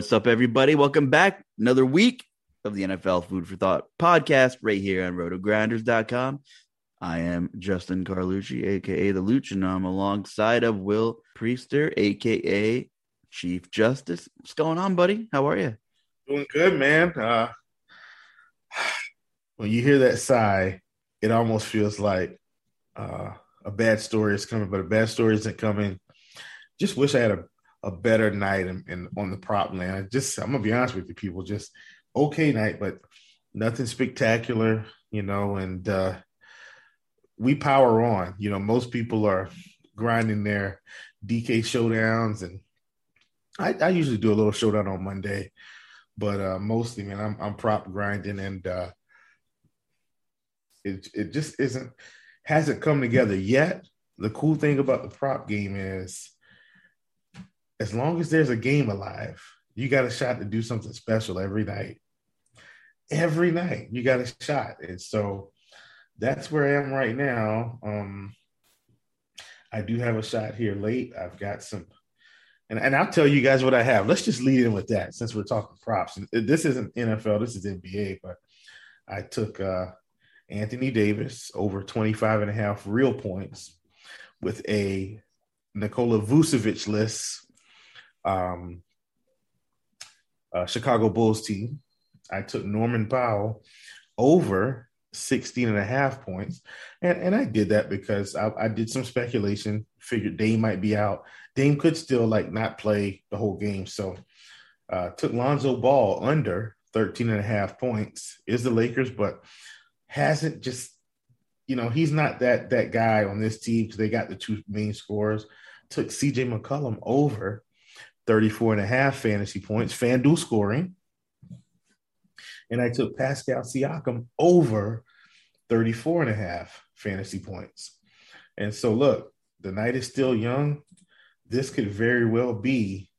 What's up, everybody? Welcome back. Another week of the NFL Food for Thought podcast right here on rotogrinders.com. I am Justin Carlucci, aka the Luch, and I'm alongside of Will Priester, aka Chief Justice. What's going on, buddy? How are you? Doing good, man. Uh, when you hear that sigh, it almost feels like uh, a bad story is coming, but a bad story isn't coming. Just wish I had a a better night in on the prop land. Just I'm gonna be honest with you, people. Just okay night, but nothing spectacular, you know. And uh, we power on. You know, most people are grinding their DK showdowns, and I, I usually do a little showdown on Monday, but uh, mostly, man, I'm I'm prop grinding, and uh, it it just isn't hasn't come together yet. The cool thing about the prop game is as long as there's a game alive, you got a shot to do something special every night. Every night, you got a shot. And so that's where I am right now. Um, I do have a shot here late. I've got some, and, and I'll tell you guys what I have. Let's just lead in with that since we're talking props. This isn't NFL, this is NBA, but I took uh, Anthony Davis over 25 and a half real points with a Nikola Vucevic list um, uh, Chicago Bulls team. I took Norman Powell over 16 and a half points. And, and I did that because I, I did some speculation, figured Dame might be out. Dame could still like not play the whole game. So uh, took Lonzo Ball under 13 and a half points is the Lakers, but hasn't just, you know, he's not that, that guy on this team because they got the two main scorers. Took CJ McCollum over 34 and a half fantasy points, FanDuel scoring. And I took Pascal Siakam over 34 and a half fantasy points. And so, look, the night is still young. This could very well be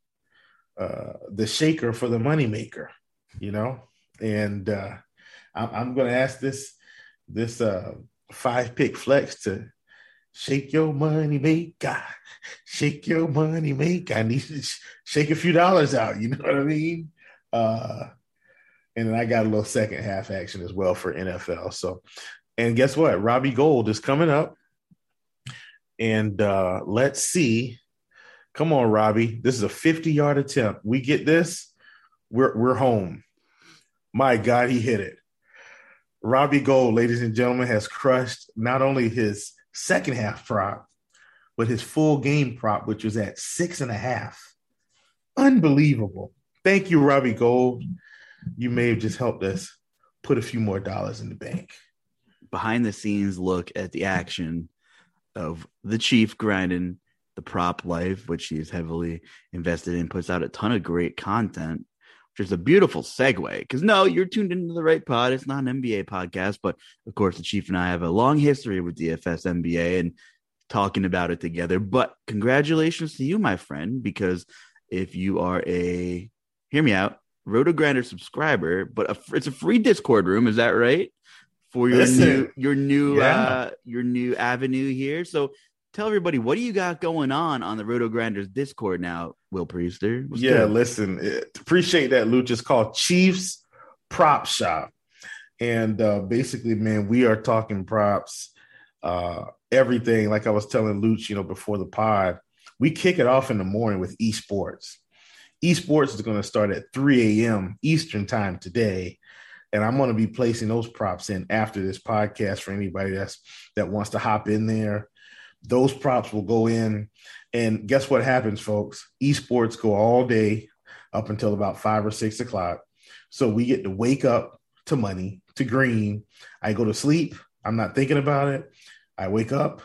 uh, the shaker for the moneymaker, you know? And uh, I'm, I'm going to ask this this uh, five pick flex to Shake your money maker. Shake your money maker. I need to shake a few dollars out. You know what I mean? Uh, and then I got a little second half action as well for NFL. So, and guess what? Robbie Gould is coming up. And uh, let's see. Come on, Robbie. This is a 50 yard attempt. We get this, we're, we're home. My God, he hit it. Robbie Gould, ladies and gentlemen, has crushed not only his second half prop, but his full game prop, which was at six and a half. Unbelievable. Thank you, Robbie Gould. You may have just helped us put a few more dollars in the bank. Behind the scenes look at the action of the Chief grinding the prop life, which he is heavily invested in, puts out a ton of great content, which is a beautiful segue. Because no, you're tuned into the right pod. It's not an NBA podcast, but of course, the Chief and I have a long history with DFS NBA and talking about it together. But congratulations to you, my friend, because if you are a hear me out, Roto Grinder subscriber, but a, it's a free Discord room. Is that right? For your Listen, new your new yeah. uh, your new avenue here. So tell everybody what do you got going on on the Roto Grinders Discord now, Will Priester? What's yeah, good? listen, eh, appreciate that, Luch. It's called Chiefs Prop Shop, and uh, basically, man, we are talking props, uh, everything. Like I was telling Luch, you know, before the pod, we kick it off in the morning with esports. Esports is going to start at 3 a.m. Eastern time today. And I'm going to be placing those props in after this podcast for anybody that's that wants to hop in there. Those props will go in. And guess what happens, folks? Esports go all day up until about five or six o'clock. So we get to wake up to money, to green. I go to sleep. I'm not thinking about it. I wake up,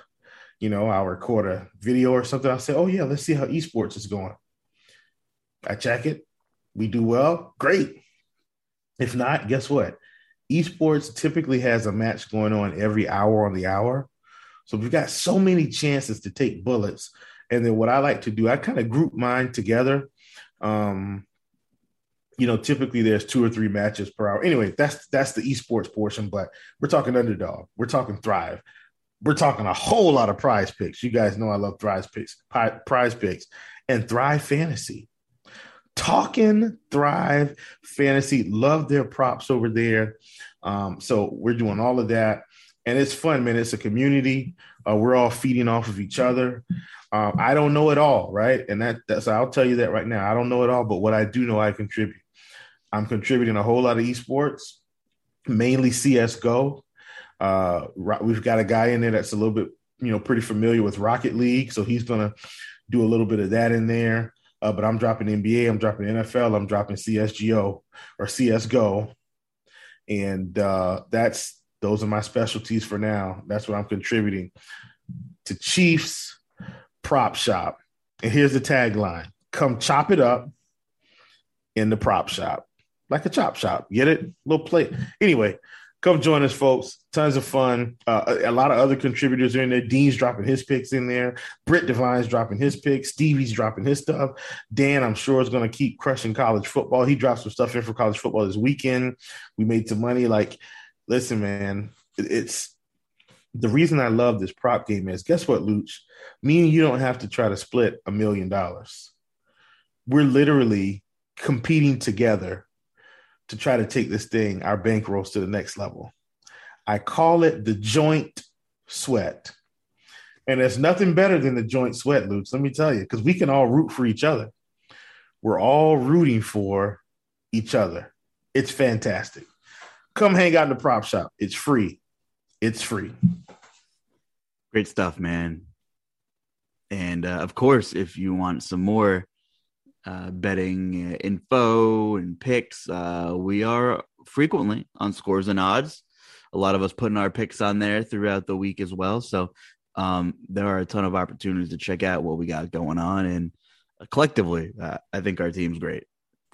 you know, I'll record a video or something. I'll say, oh, yeah, let's see how esports is going. I check it. We do well. Great. If not, guess what? Esports typically has a match going on every hour on the hour. So we've got so many chances to take bullets. And then what I like to do, I kind of group mine together. Um, you know, typically there's two or three matches per hour. Anyway, that's that's the esports portion, but we're talking underdog. We're talking thrive. We're talking a whole lot of PrizePicks. You guys know I love PrizePicks, prize picks, and thrive fantasy. Talking Thrive Fantasy. Love their props over there. Um, so we're doing all of that. And it's fun, man. It's a community. Uh, we're all feeding off of each other. Um, I don't know it all, right? And that, that's I'll tell you that right now. I don't know it all, but what I do know, I contribute. I'm contributing a whole lot of esports, mainly CS:GO. Uh, we've got a guy in there that's a little bit, you know, pretty familiar with Rocket League, so he's gonna do a little bit of that in there. Uh, but I'm dropping NBA, I'm dropping NFL, I'm dropping CSGO or CSGO. And uh, that's those are my specialties for now. That's what I'm contributing to Chiefs Prop Shop. And here's the tagline come chop it up in the prop shop, like a chop shop. Get it? Little plate. Anyway, Come join us, folks. Tons of fun. Uh, a, a, lot of other contributors are in there. Dean's dropping his picks in there. Britt Devine's dropping his picks. Stevie's dropping his stuff. Dan, I'm sure, is going to keep crushing college football. He dropped some stuff in for college football this weekend. We made some money. Like, listen, man, it's the reason I love this prop game is guess what, Luch? Me and you don't have to try to split a million dollars. We're literally competing together to try to take this thing, our bankrolls to the next level. I call it the joint sweat. And there's nothing better than the joint sweat, Luke. Let me tell you, because we can all root for each other. We're all rooting for each other. It's fantastic. Come hang out in the prop shop. It's free. It's free. Great stuff, man. And uh, of course, if you want some more uh, betting uh, info and picks. Uh, we are frequently on scores and odds. A lot of us putting our picks on there throughout the week as well. So um, there are a ton of opportunities to check out what we got going on. And uh, collectively, uh, I think our team's great.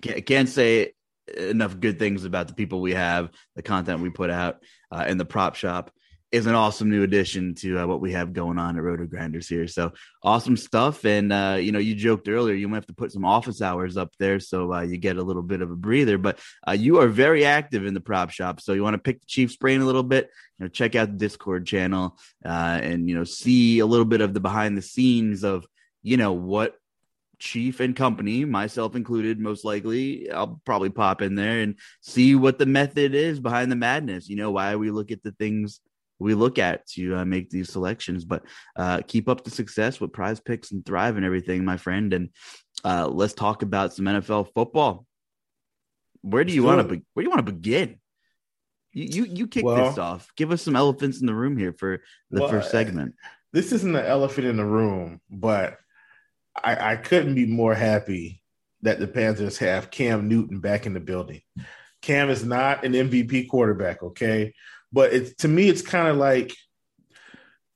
Can't, can't, say enough good things about the people we have, the content we put out uh, in the prop shop is an awesome new addition to uh, what we have going on at Roto Grinders here. So awesome stuff. And, uh, you know, you joked earlier, you might have to put some office hours up there so uh, you get a little bit of a breather. But uh, you are very active in the prop shop. So you want to pick the Chiefs brain a little bit, you know, check out the Discord channel uh, and, you know, see a little bit of the behind the scenes of, you know, what chief and company, myself included, most likely, I'll probably pop in there and see what the method is behind the madness. You know, why we look at the things we look at to uh, make these selections. But uh, keep up the success with PrizePicks and thrive and everything, my friend. And uh, let's talk about some NFL football. Where do you want to be- where do you want to begin? You you, you kick Well- this off. Give us some elephants in the room here for the Well, first segment. This isn't the elephant in the room, but I, I couldn't be more happy that the Panthers have Cam Newton back in the building. Cam is not an MVP quarterback, okay? But it's to me, it's kind of like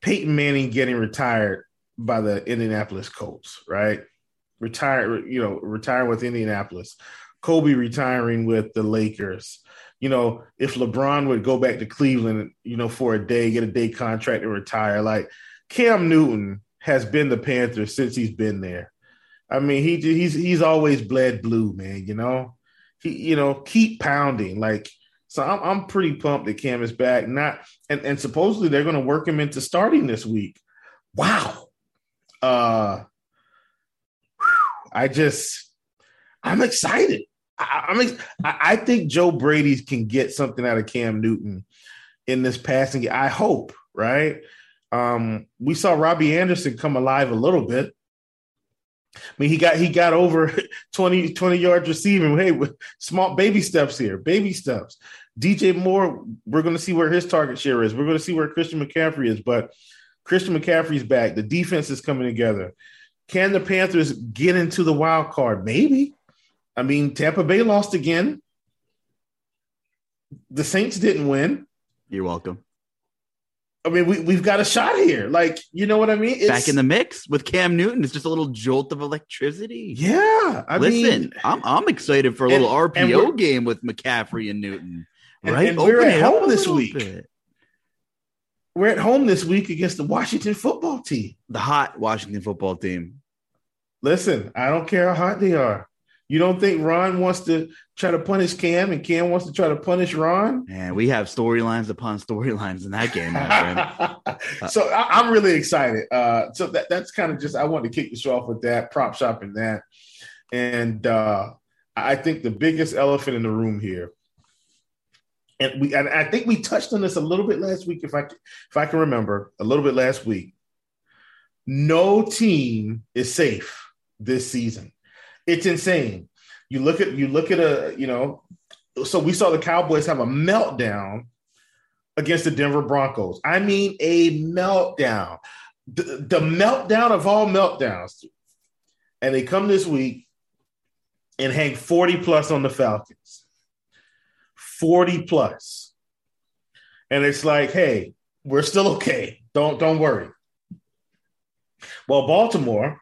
Peyton Manning getting retired by the Indianapolis Colts, right? Retire, you know, retiring with Indianapolis. Kobe retiring with the Lakers. You know, if LeBron would go back to Cleveland, you know, for a day, get a day contract and retire, like Cam Newton has been the Panther since he's been there. I mean, he he's he's always bled blue, man. You know, he you know keep pounding like. So I'm I'm pretty pumped that Cam is back. Not and and supposedly they're going to work him into starting this week. Wow. Uh, I just I'm excited. I, I'm ex- I think Joe Brady can get something out of Cam Newton in this passing. game. I hope, right? Um, we saw Robby Anderson come alive a little bit. I mean, he got he got over 20, 20 yards receiving. Hey, small baby steps here, baby steps. DJ Moore, we're going to see where his target share is. We're going to see where Christian McCaffrey is, but Christian McCaffrey's back. The defense is coming together. Can the Panthers get into the wild card? Maybe. I mean, Tampa Bay lost again. The Saints didn't win. You're welcome. I mean, we, we've got a shot here. Like, you know what I mean? It's, Back in the mix with Cam Newton. It's just a little jolt of electricity. Yeah. I Listen, mean, I'm I'm excited for a little and RPO game with McCaffrey and Newton. Right? and we're at home this week. bit. we're at home this week against the Washington football team. The hot Washington football team. Listen, I don't care how hot they are. You don't think Ron wants to try to punish Cam and Cam wants to try to punish Ron? Man, we have storylines upon storylines in that game, friend. so I, I'm really excited. Uh, so that, that's kind of just I wanted to kick the show off with that prop shop and that, and uh, I think the biggest elephant in the room here, and we and I think we touched on this a little bit last week, if I if I can remember, a little bit last week. No team is safe this season. It's insane. You look at you look at a you know, so we saw the Cowboys have a meltdown against the Denver Broncos. I mean, a meltdown, the, the meltdown of all meltdowns. And they come this week and hang 40 plus on the Falcons. 40 plus. And it's like, hey, we're still okay. Don't don't worry. Well, Baltimore,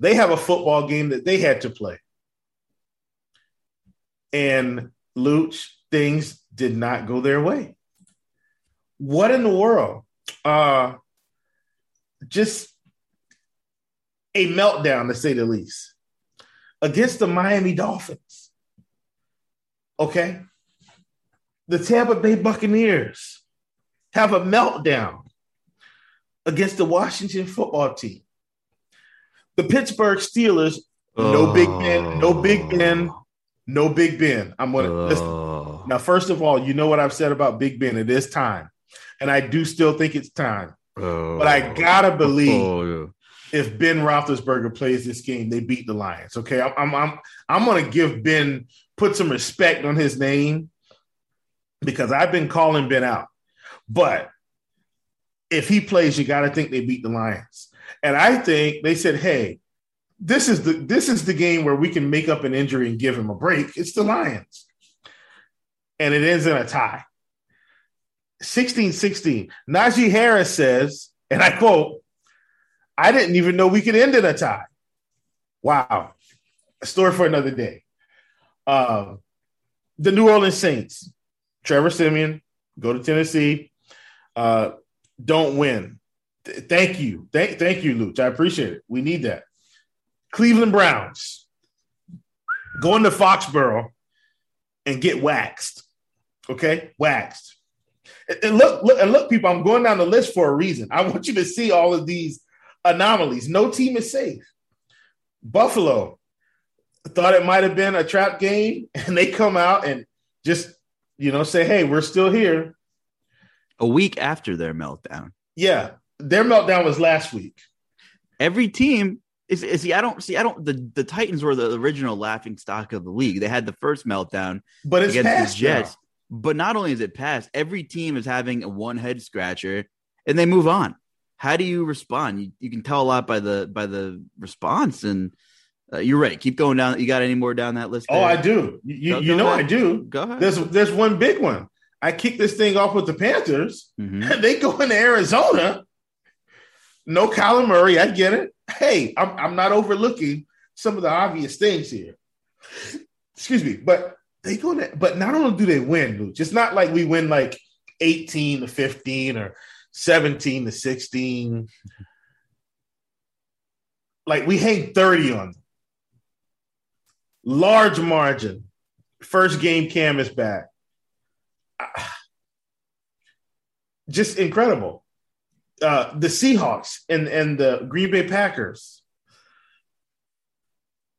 they have a football game that they had to play. And Luch, things did not go their way. What in the world? Uh just a meltdown to say the least against the Miami Dolphins. Okay? The Tampa Bay Buccaneers have a meltdown against the Washington football team. The Pittsburgh Steelers, no Big Ben, no Big Ben, no Big Ben. I'm gonna listen. Oh. Now, first of all, you know what I've said about Big Ben. It is time, and I do still think it's time. But I uh, gotta believe Oh. if Ben Roethlisberger plays this game, they beat the Lions. Okay, I'm I'm I'm, I'm gonna give Ben put some respect on his name because I've been calling Ben out. But if he plays, you got to think they beat the Lions. And I think they said, "Hey, this is the this is the game where we can make up an injury and give him a break. It's the Lions." And it ends in a tie. 16-16. Najee Harris says, and I quote, I didn't even know we could end in a tie. Wow. A story for another day. Um, the New Orleans Saints, Trevor Siemian, go to Tennessee, uh, don't win. Th- thank you. Thank, thank you, Luch. I appreciate it. We need that. Cleveland Browns, going to Foxborough and get waxed. Okay? Waxed. And- And look, look, and look, people, I'm going down the list for a reason. I want you to see all of these anomalies. No team is safe. Buffalo thought it might have been a trap game, and they come out and just, you know, say, hey, we're still here. A week after their meltdown. Yeah, their meltdown was last week. Every team Is, is see, I don't see. I don't. The, the Titans were the original laughing stock of the league. They had the first meltdown, but it's against the Jets. Now. But not only is it past, every team is having a one head scratcher, and they move on. How do you respond? You, you can tell a lot by the by the response, and uh, you're right. Keep going down. You got any more down that list? Oh, there? Oh, I do. You, go, you go know ahead. I do. Go ahead. There's there's one big one. I kick this thing off with the Panthers. Mm-hmm. they go into Arizona. No Kyler Murray. I get it. Hey, I'm, I'm not overlooking some of the obvious things here. Excuse me, but they go to, but not only do they win, Luch, it's not like we win like 18 to 15 or 17 to 16. Like we hang 30 on them. Large margin. First game Cam is back. Ah, just incredible. Uh, the Seahawks and, and the Green Bay Packers.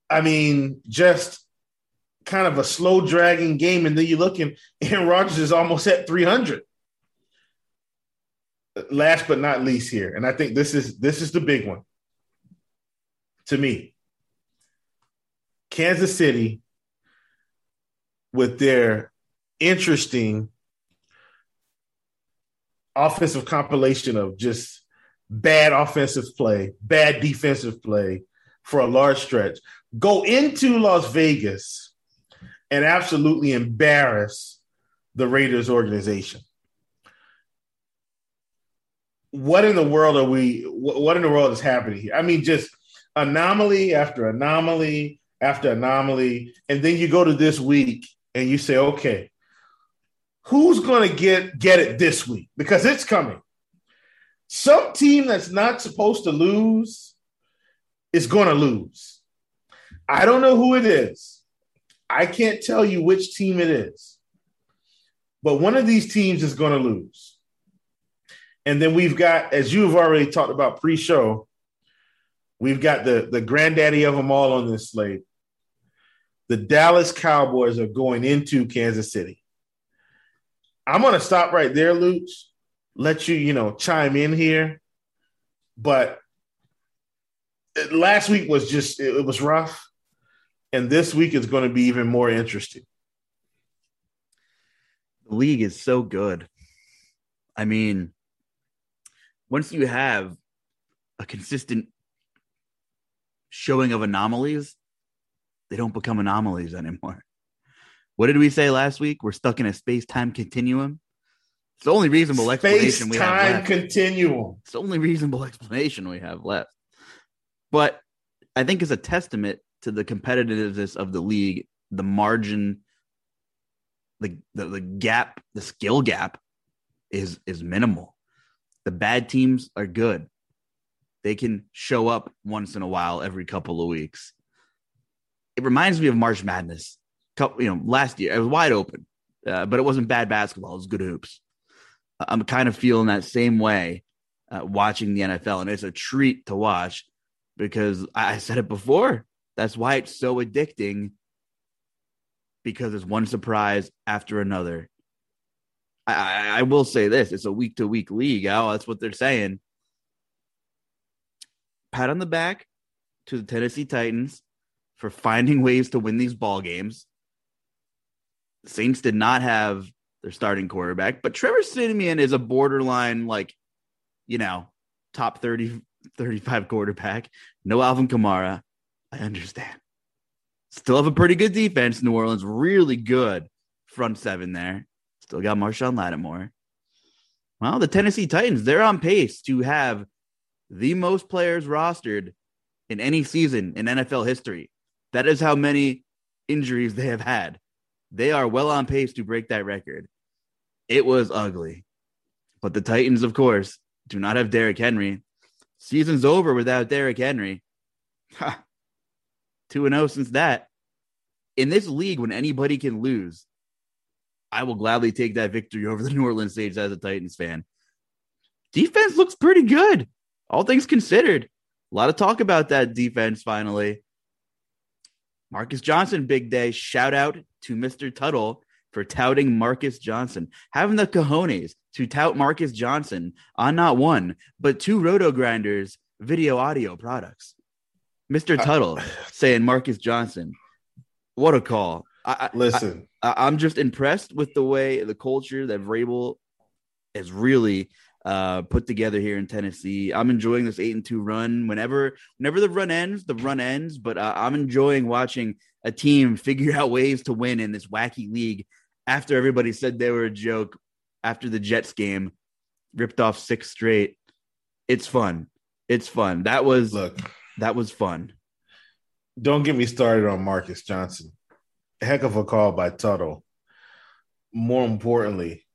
I mean, just kind of a slow dragging game, and then you look and Aaron Rodgers is almost at 300. Last but not least here, and I think this is this is the big one to me. Kansas City with their interesting offensive compilation of just bad offensive play, bad defensive play for a large stretch. Go into Las Vegas and absolutely embarrass the Raiders organization. What in the world are we? What in the world is happening here? I mean, just anomaly after anomaly after anomaly. And then you go to this week and you say, okay, who's going to get get it this week? Because it's coming. Some team that's not supposed to lose is going to lose. I don't know who it is. I can't tell you which team it is, but one of these teams is going to lose. And then we've got, as you've already talked about pre-show, we've got the the granddaddy of them all on this slate. The Dallas Cowboys are going into Kansas City. I'm to stop right there, Luch. Let you, you know, chime in here. But last week was just it was rough and this week is going to be even more interesting. The league is so good. I mean, once you have a consistent showing of anomalies, they don't become anomalies anymore. What did we say last week? We're stuck in a space time continuum. It's the only reasonable explanation we have left. continuum. It's the only reasonable explanation we have left. But I think it's a testament to the competitiveness of the league, the margin, the, the the gap, the skill gap is is minimal. The bad teams are good. They can show up once in a while every couple of weeks. It reminds me of March Madness. Couple, you know, last year it was wide open, uh, but it wasn't bad basketball. It was good hoops. I'm kind of feeling that same way uh, watching the NFL, and it's a treat to watch because I said it before. That's why it's so addicting because it's one surprise after another. I, I, I will say this it's a week to week league. Oh, that's what they're saying. Pat on the back to the Tennessee Titans for finding ways to win these ball games. Saints did not have their starting quarterback, but Trevor Siemian is a borderline, like, you know, top 30, 35 quarterback. No Alvin Kamara. I understand. Still have a pretty good defense. New Orleans really good front seven there. Still got Marshon Lattimore. Well, the Tennessee Titans, they're on pace to have the most players rostered in any season in NFL history. That is how many injuries they have had. They are well on pace to break that record. It was ugly. But the Titans, of course, do not have Derrick Henry. Season's over without Derrick Henry. 2 0 since that. In this league, when anybody can lose, I will gladly take that victory over the New Orleans Saints as a Titans fan. Defense looks pretty good, all things considered. A lot of talk about that defense finally. Marcus Johnson, big day. Shout out to Mr. Tuttle for touting Marcus Johnson, having the cojones to tout Marcus Johnson on not one, but two Roto Grinders video audio products. Mr. Uh, Tuttle saying Marcus Johnson. What a call. I, Listen, I, am just impressed with the way the culture that Vrabel has really uh, put together here in Tennessee. I'm enjoying this eight and two run. Whenever, whenever the run ends, the run ends. But uh, I'm enjoying watching a team figure out ways to win in this wacky league. After everybody said they were a joke, after the Jets game, ripped off six straight. It's fun. It's fun. That was look. That was fun. Don't get me started on Marcus Johnson. Heck of a call by Tuttle. More importantly,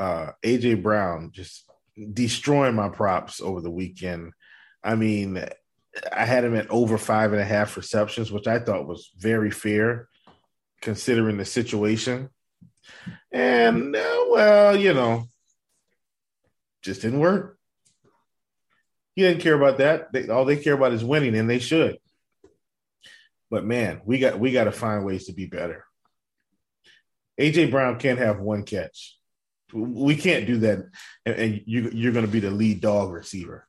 uh, AJ Brown just destroying my props over the weekend. I mean, I had him at over five and a half receptions, which I thought was very fair considering the situation. And uh, well, you know, just didn't work. He didn't care about that. They, all they care about is winning, and they should. But man, we got we got to find ways to be better. AJ Brown can't have one catch. We can't do that, and, and you, you're going to be the lead dog receiver.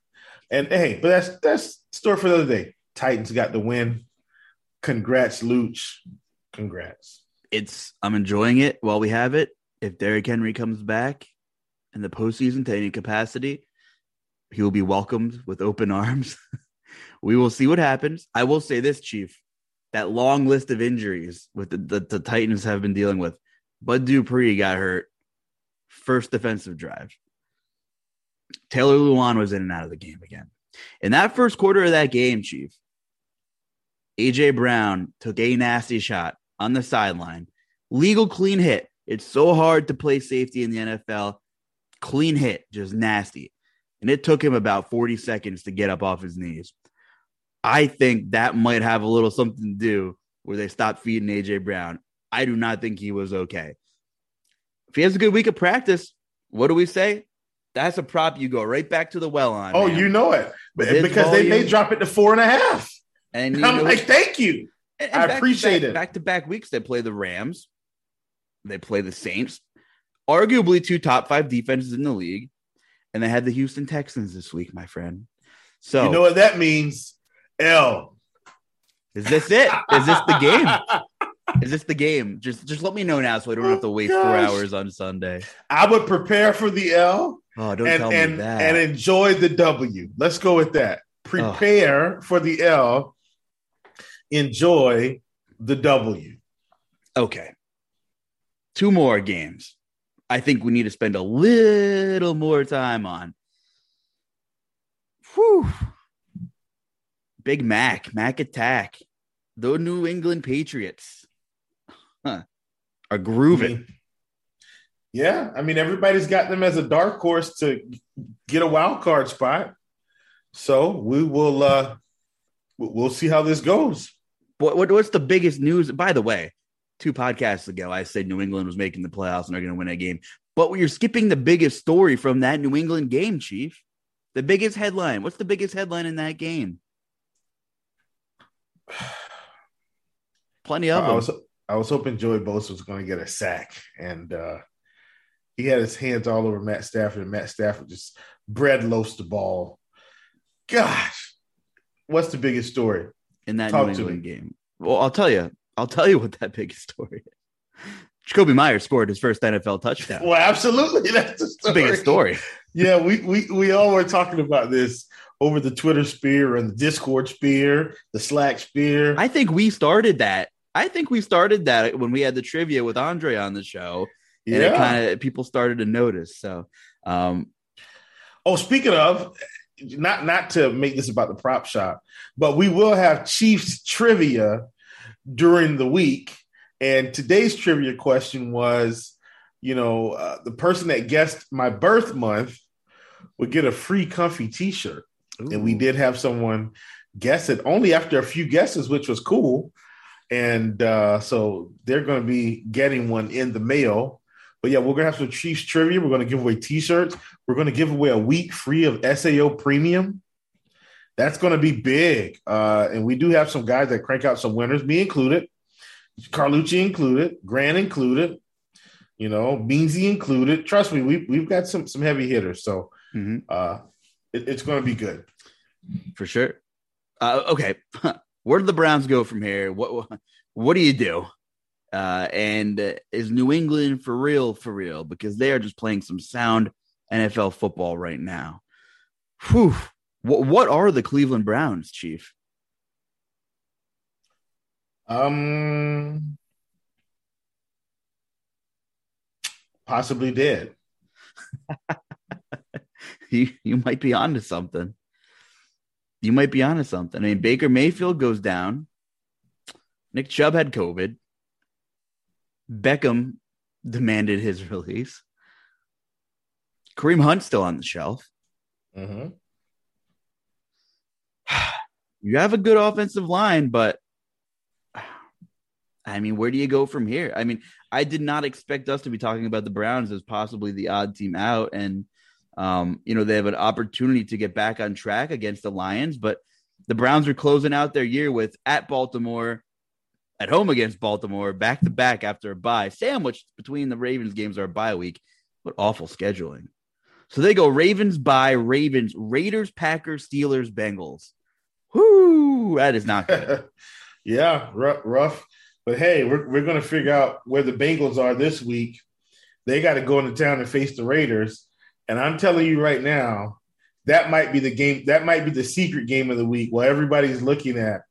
And hey, but that's that's story for the other day. Titans got the win. Congrats, Luch. Congrats. It's I'm enjoying it while we have it. If Derrick Henry comes back in the postseason to any capacity, he will be welcomed with open arms. we will see what happens. I will say this, Chief. That long list of injuries with the, the, the Titans have been dealing with. Bud Dupree got hurt first defensive drive. Taylor Lewan was in and out of the game again. In that first quarter of that game, Chief, AJ Brown took a nasty shot on the sideline. Legal clean hit. It's so hard to play safety in the NFL. Clean hit, just nasty. And it took him about 40 seconds to get up off his knees. I think that might have a little something to do where they stopped feeding AJ Brown. I do not think he was okay. If he has a good week of practice, what do we say? That's a prop you go right back to the well on. Oh, man. you know it But, because volume, they may drop it to four and a half. And I'm know, like, thank you. And, and I appreciate back, it. Back to back weeks, they play the Rams, they play the Saints, arguably two top five defenses in the league, and they had the Houston Texans this week, my friend. So you know what that means? L. Is this it? Is this the game? Is this the game? Just just let me know now so I don't have to oh, wait four hours on Sunday. I would prepare for the L. Oh, don't and, tell and, me that. And enjoy the W. Let's go with that. Prepare oh. for the L. Enjoy the W. Okay. Two more games. I think we need to spend a little more time on. Whew. Big Mac, Mac Attack, the New England Patriots huh, are grooving. I mean, yeah, I mean everybody's got them as a dark horse to get a wild card spot. So we will uh we'll see how this goes. What, what what's the biggest news? By the way, two podcasts ago, I said New England was making the playoffs and they're going to win a game. But you're skipping the biggest story from that New England game, Chief. The biggest headline. What's the biggest headline in that game? Plenty of I was, I was hoping Joey Bosa was going to get a sack, and uh, he had his hands all over Matt Stafford, and Matt Stafford just bread loafs the ball. Gosh, what's the biggest story in that Talk New England game? Well, I'll tell you. I'll tell you what that biggest story is. Jakobi Meyers scored his first NFL touchdown. Well, absolutely, that's the, the biggest story. yeah, we, we we all were talking about this over the Twitter sphere and the Discord sphere, the Slack sphere. I think we started that. I think we started that when we had the trivia with Andre on the show, and yeah. it kind of people started to notice. So, um, oh, speaking of, not not to make this about the prop shop, but we will have Chiefs trivia during the week. And today's trivia question was, you know, uh, the person that guessed my birth month would get a free comfy T-shirt, Ooh. and we did have someone guess it only after a few guesses, which was cool. And uh, so they're going to be getting one in the mail. But yeah, we're gonna have some Chiefs trivia. We're gonna give away T-shirts. We're gonna give away a week free of SAO Premium. That's gonna be big. Uh, and we do have some guys that crank out some winners, me included, Carlucci included, Grant included, you know, Beansy included. Trust me, we we've got some some heavy hitters. So mm-hmm. uh, it, it's gonna be good for sure. Uh, okay, where do the Browns go from here? What what do you do? Uh, and uh, is New England for real? For real? Because they are just playing some sound NFL football right now. Whew. What what are the Cleveland Browns, Chief? Um, possibly dead. you you might be onto something. You might be onto something. I mean, Baker Mayfield goes down. Nick Chubb had COVID. Beckham demanded his release. Kareem Hunt still on the shelf. Mm-hmm. You have a good offensive line, but I mean, where do you go from here? I mean, I did not expect us to be talking about the Browns as possibly the odd team out, and um, you know they have an opportunity to get back on track against the Lions, but the Browns are closing out their year with at Baltimore, at home against Baltimore, back to back after a bye, sandwiched between the Ravens games or a bye week. What awful scheduling! So they go Ravens bye Ravens, Raiders, Packers, Steelers, Bengals. Whoo, that is not good. yeah, rough, rough. But hey, we're, we're going to figure out where the Bengals are this week. They got to go into town and face the Raiders. And I'm telling you right now, that might be the game. That might be the secret game of the week while everybody's looking at.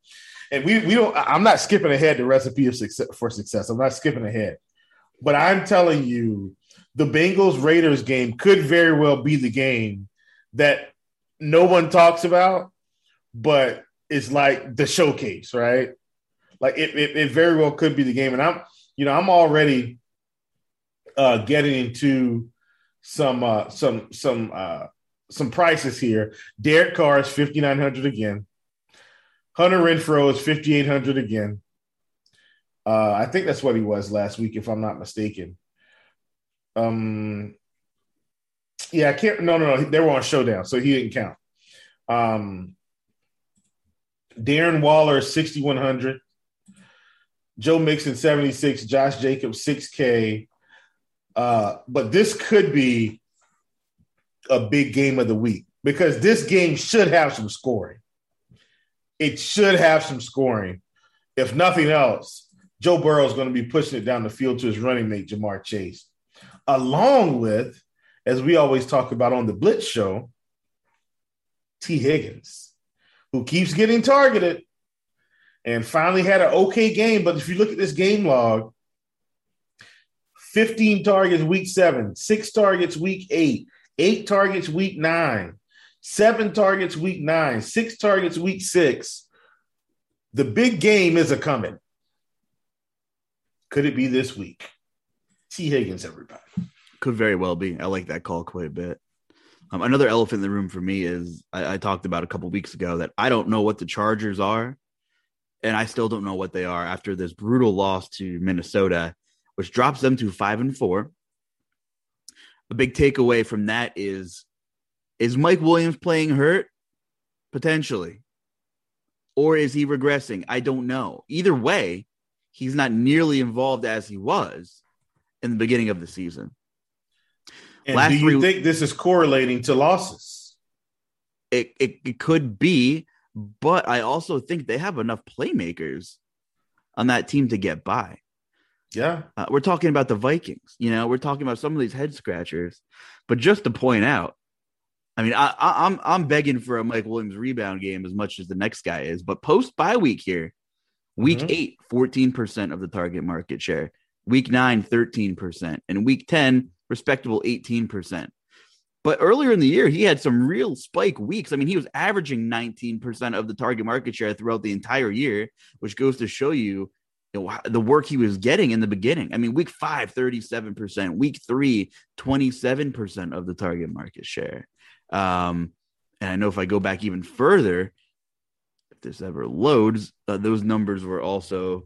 And we, we don't, I'm not skipping ahead the recipe of success for success. I'm not skipping ahead. But I'm telling you, the Bengals Raiders game could very well be the game that no one talks about, but it's like the showcase, right? Like it, it, it very well could be the game. And I'm, you know, I'm already uh, getting into some uh, some some uh, some prices here. Derek Carr is fifty nine hundred again. Hunter Renfrow is fifty eight hundred again. Uh, I think that's what he was last week, if I'm not mistaken. Um, yeah, I can't. No, no, no. They were on Showdown, so he didn't count. Um, Darren Waller sixty one hundred. Joe Mixon 76, Josh Jacobs 6K. Uh, but this could be a big game of the week because this game should have some scoring. It should have some scoring. If nothing else, Joe Burrow is going to be pushing it down the field to his running mate, Ja'Marr Chase, along with, as we always talk about on the Blitz show, Tee Higgins, who keeps getting targeted and finally had an okay game. But if you look at this game log, 15 targets week seven, six targets week eight, eight targets week nine, seven targets week nine, six targets week six. The big game is a coming. Could it be this week? Tee Higgins, everybody. Could very well be. I like that call quite a bit. Um, another elephant in the room for me is I, I talked about a couple weeks ago that I don't know what the Chargers are and I still don't know what they are after this brutal loss to Minnesota, which drops them to five and four. A big takeaway from that is is Mike Williams playing hurt? Potentially. Or is he regressing? I don't know. Either way, he's not nearly involved as he was in the beginning of the season. And Last do you three, think this is correlating to losses? It, it, it could be but I also think they have enough playmakers on that team to get by. Yeah. Uh, we're talking about the Vikings, you know, we're talking about some of these head scratchers. But just to point out, I mean, I, I, I'm I'm begging for a Mike Williams rebound game as much as the next guy is, but post bye week here, week mm-hmm. eight, 14% of the target market share, week nine, 13%, and week 10, respectable 18%. But earlier in the year, he had some real spike weeks. I mean, he was averaging 19% of the target market share throughout the entire year, which goes to show you, you know, the work he was getting in the beginning. I mean, week five, 37%, week three, 27% of the target market share. Um, and I know if I go back even further, if this ever loads, uh, those numbers were also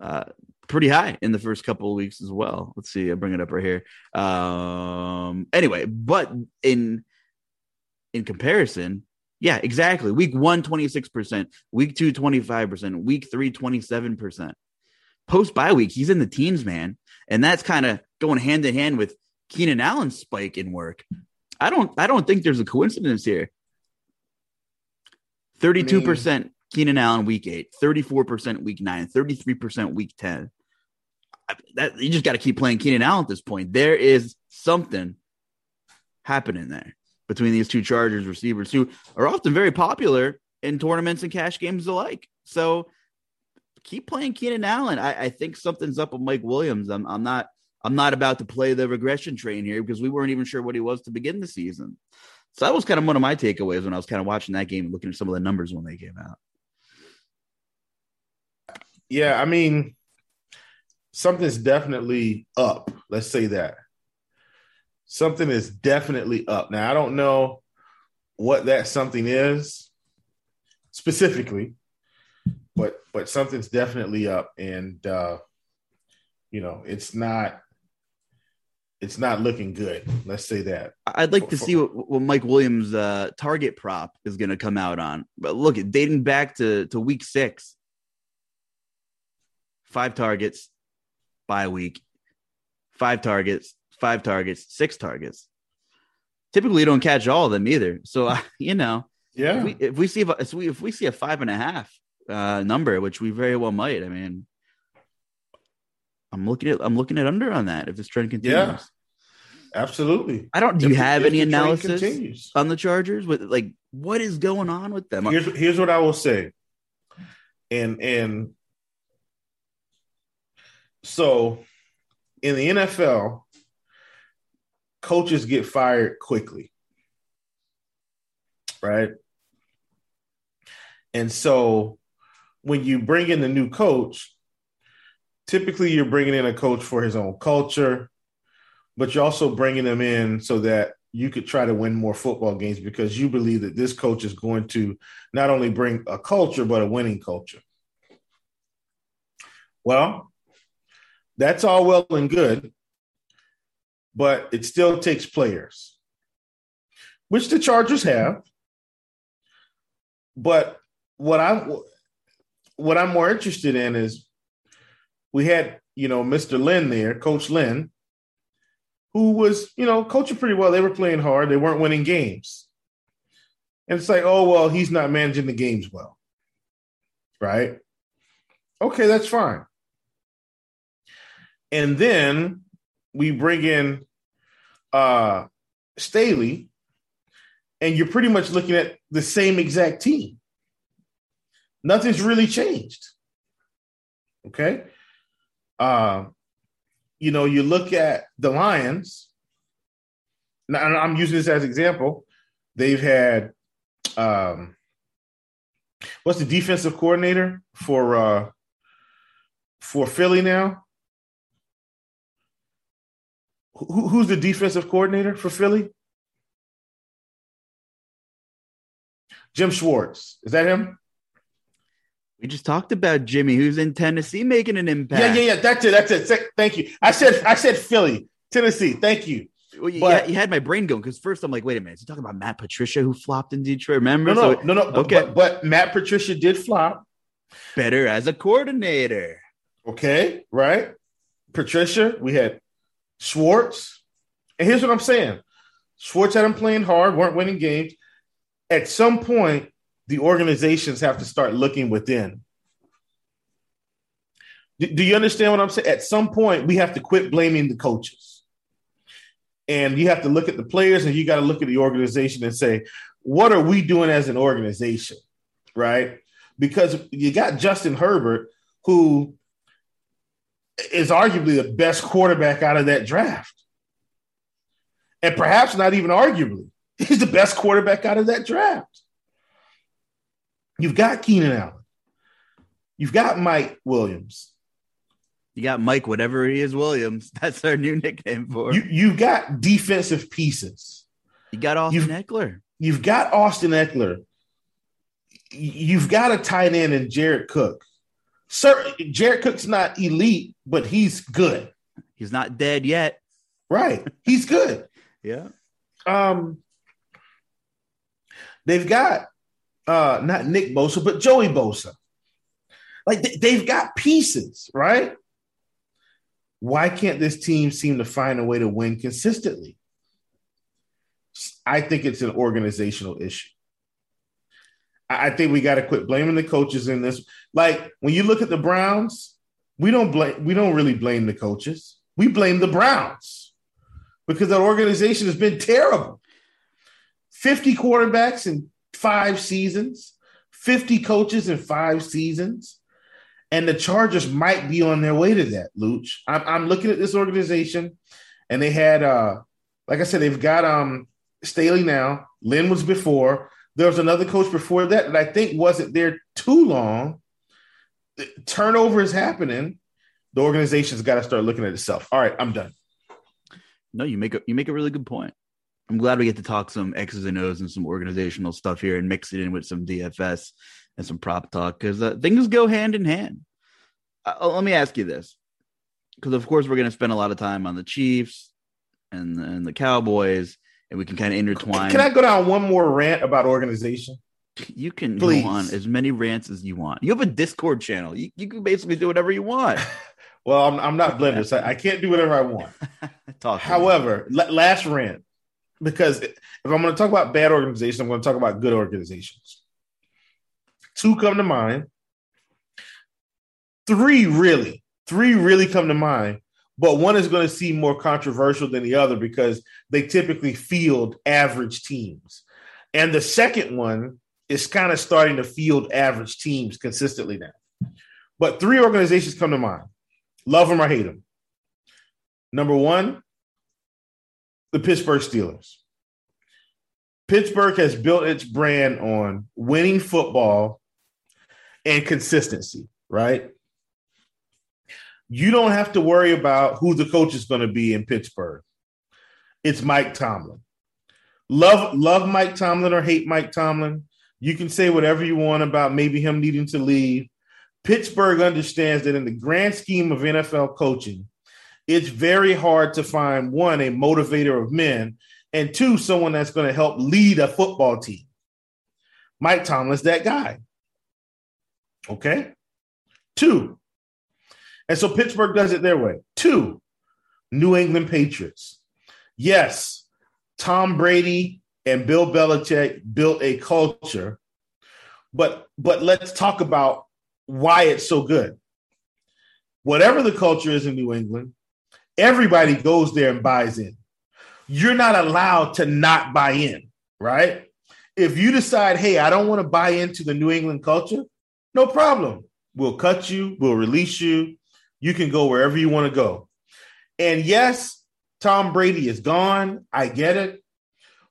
uh, pretty high in the first couple of weeks as well. Let's see, I bring it up right here. Um, anyway, but in in comparison, yeah, exactly. Week one, 26%, week two, 25%, week three, 27%. Post bye week, he's in the teens, man. And that's kind of going hand in hand with Keenan Allen's spike in work. I don't I don't think there's a coincidence here. 32% Keenan Allen week eight, 34% week nine, 33% week 10. That you just got to keep playing Keenan Allen at this point. There is something happening there between these two Chargers receivers who are often very popular in tournaments and cash games alike. So keep playing Keenan Allen. I, I think something's up with Mike Williams. I'm, I'm not I'm not about to play the regression train here because we weren't even sure what he was to begin the season. So that was kind of one of my takeaways when I was kind of watching that game and looking at some of the numbers when they came out. Yeah, I mean, something's definitely up. Let's say that. Something is definitely up. Now, I don't know what that something is specifically, but but something's definitely up and uh you know, it's not it's not looking good. Let's say that. I'd like to see what, what Mike Williams' uh, target prop is going to come out on. But look, dating back to, to week six, five targets by week, five targets, five targets, six targets. Typically, you don't catch all of them either. So, uh, you know, yeah. If we, if we see if, we if we see a five and a half uh, number, which we very well might, I mean, I'm looking at I'm looking at under on that if this trend continues. Yeah, absolutely. I don't. Do you have any analysis on the Chargers with like what is going on with them? Here's here's what I will say, and and so in the NFL, coaches get fired quickly, right? And so when you bring in the new coach, typically you're bringing in a coach for his own culture, but you're also bringing him in so that you could try to win more football games because you believe that this coach is going to not only bring a culture, but a winning culture. Well, that's all well and good, but it still takes players, which the Chargers have. But what I'm what I'm more interested in is we had, you know, Mr. Lynn there, Coach Lynn, who was, you know, coaching pretty well. They were playing hard, they weren't winning games. And it's like, oh, well, he's not managing the games well. Right? Okay, that's fine. And then we bring in uh Staley, and you're pretty much looking at the same exact team. Nothing's really changed. Okay. Uh, you know, you look at the Lions. Now, I'm using this as example. They've had um, what's the defensive coordinator for uh, for Philly now? Who, who's the defensive coordinator for Philly? Jim Schwartz. Is that him? We just talked about Jimmy, who's in Tennessee making an impact. Yeah, yeah, yeah. That's it. That's it. Thank you. I said, I said Philly, Tennessee. Thank you. Well, you, but, you had my brain going because first I'm like, wait a minute, is he talking about Matt Patricia who flopped in Detroit? Remember? No, no, so, no, no. Okay, but, but Matt Patricia did flop. Better as a coordinator. Okay, right. Patricia, we had Schwartz, and here's what I'm saying: Schwartz had him playing hard, weren't winning games. At some point, the organizations have to start looking within. Do, do you understand what I'm saying? At some point, we have to quit blaming the coaches. And you have to look at the players and you got to look at the organization and say, what are we doing as an organization? Right? Because you got Justin Herbert, who is arguably the best quarterback out of that draft. And perhaps not even arguably, he's the best quarterback out of that draft. You've got Keenan Allen. You've got Mike Williams. You got Mike, whatever he is, Williams. That's our new nickname for you. You've got defensive pieces. You got Austin you've, Ekeler. You've got Austin Ekeler. You've got a tight end in Jared Cook. Sir, Jared Cook's not elite, but he's good. He's not dead yet. Right. He's good. yeah. Um, they've got uh, not Nick Bosa, but Joey Bosa. Like they've got pieces, right? Why can't this team seem to find a way to win consistently? I think it's an organizational issue. I think we got to quit blaming the coaches in this. Like when you look at the Browns, we don't blame we don't really blame the coaches. We blame the Browns because that organization has been terrible. 50 quarterbacks in five seasons, 50 coaches in five seasons. And the Chargers might be on their way to that, Luch. I'm, I'm looking at this organization, and they had, uh, like I said, they've got um Staley now. Lynn was before. There was another coach before that that I think wasn't there too long. Turnover is happening. The organization's got to start looking at itself. All right, I'm done. No, you make a you make a really good point. I'm glad we get to talk some X's and O's and some organizational stuff here and mix it in with some DFS and some prop talk because uh, things go hand in hand. Uh, let me ask you this, because of course we're going to spend a lot of time on the Chiefs and and the Cowboys and we can kind of intertwine. Can I go down one more rant about organization? You can Please. go on as many rants as you want. You have a Discord channel. You, you can basically do whatever you want. well, I'm, I'm not blender, so I can't do whatever I want. However, l- last rant, because if I'm going to talk about bad organizations, I'm going to talk about good organizations. Two come to mind. Three really, three really come to mind but one is going to seem more controversial than the other because they typically field average teams. And the second one is kind of starting to field average teams consistently now. But three organizations come to mind love them or hate them. Number one, the Pittsburgh Steelers. Pittsburgh has built its brand on winning football and consistency, right? you don't have to worry about who the coach is going to be in Pittsburgh. It's Mike Tomlin. Love love Mike Tomlin or hate Mike Tomlin. You can say whatever you want about maybe him needing to leave. Pittsburgh understands that in the grand scheme of NFL coaching, it's very hard to find one, a motivator of men, and two, someone that's going to help lead a football team. Mike Tomlin's that guy. Okay. Two, and so Pittsburgh does it their way. Two, New England Patriots. Yes, Tom Brady and Bill Belichick built a culture, but but let's talk about why it's so good. Whatever the culture is in New England, everybody goes there and buys in. You're not allowed to not buy in, right? If you decide, hey, I don't want to buy into the New England culture, no problem. We'll cut you, we'll release you, you can go wherever you want to go. And yes, Tom Brady is gone. I get it.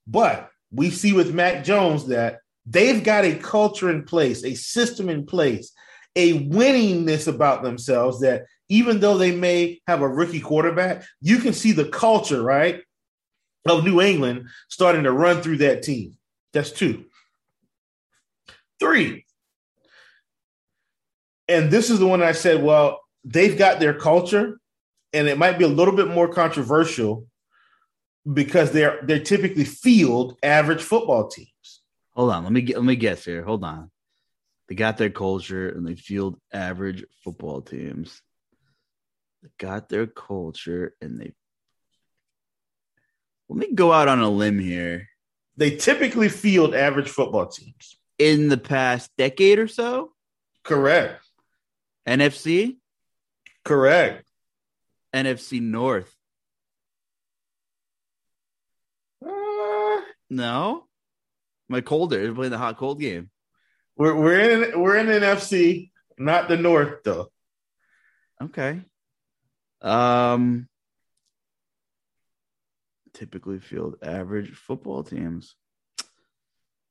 But we see with Mac Jones that they've got a culture in place, a system in place, a winningness about themselves that even though they may have a rookie quarterback, you can see the culture, right, of New England starting to run through that team. That's two. Three. And this is the one I said, well, they've got their culture, and it might be a little bit more controversial because they're they're typically field average football teams. Hold on, let me get, let me guess here. Hold on, they got their culture and they field average football teams. Got their culture and they. Let me go out on a limb here. They typically field average football teams in the past decade or so. Correct. NFC. Correct. NFC North. Uh, no. My colder. They're playing the hot cold game. We're we're in we're in NFC, not the North though. Okay. Um typically field average football teams.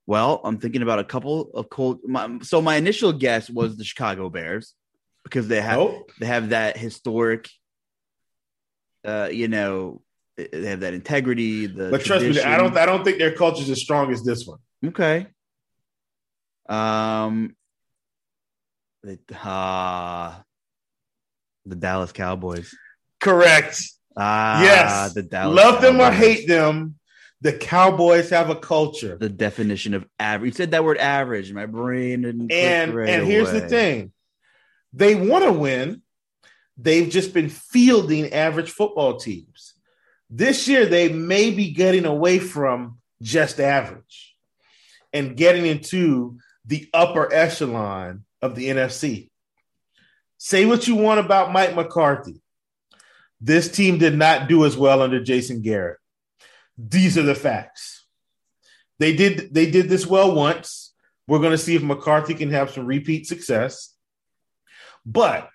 Well, I'm thinking about a couple of cold. My, so my initial guess was the Chicago Bears because they have nope. they have that historic uh you know they have that integrity the but trust me i don't i don't think their culture is as strong as this one okay um the uh, the dallas cowboys correct ah yes the dallas love cowboys. them or hate them the Cowboys have a culture. The definition of average. You said that word average. My brain. And right and here's the thing: they want to win. They've just been fielding average football teams. This year, they may be getting away from just average and getting into the upper echelon of the NFC. Say what you want about Mike McCarthy. This team did not do as well under Jason Garrett. These are the facts. They did they did this well once. We're going to see if McCarthy can have some repeat success. But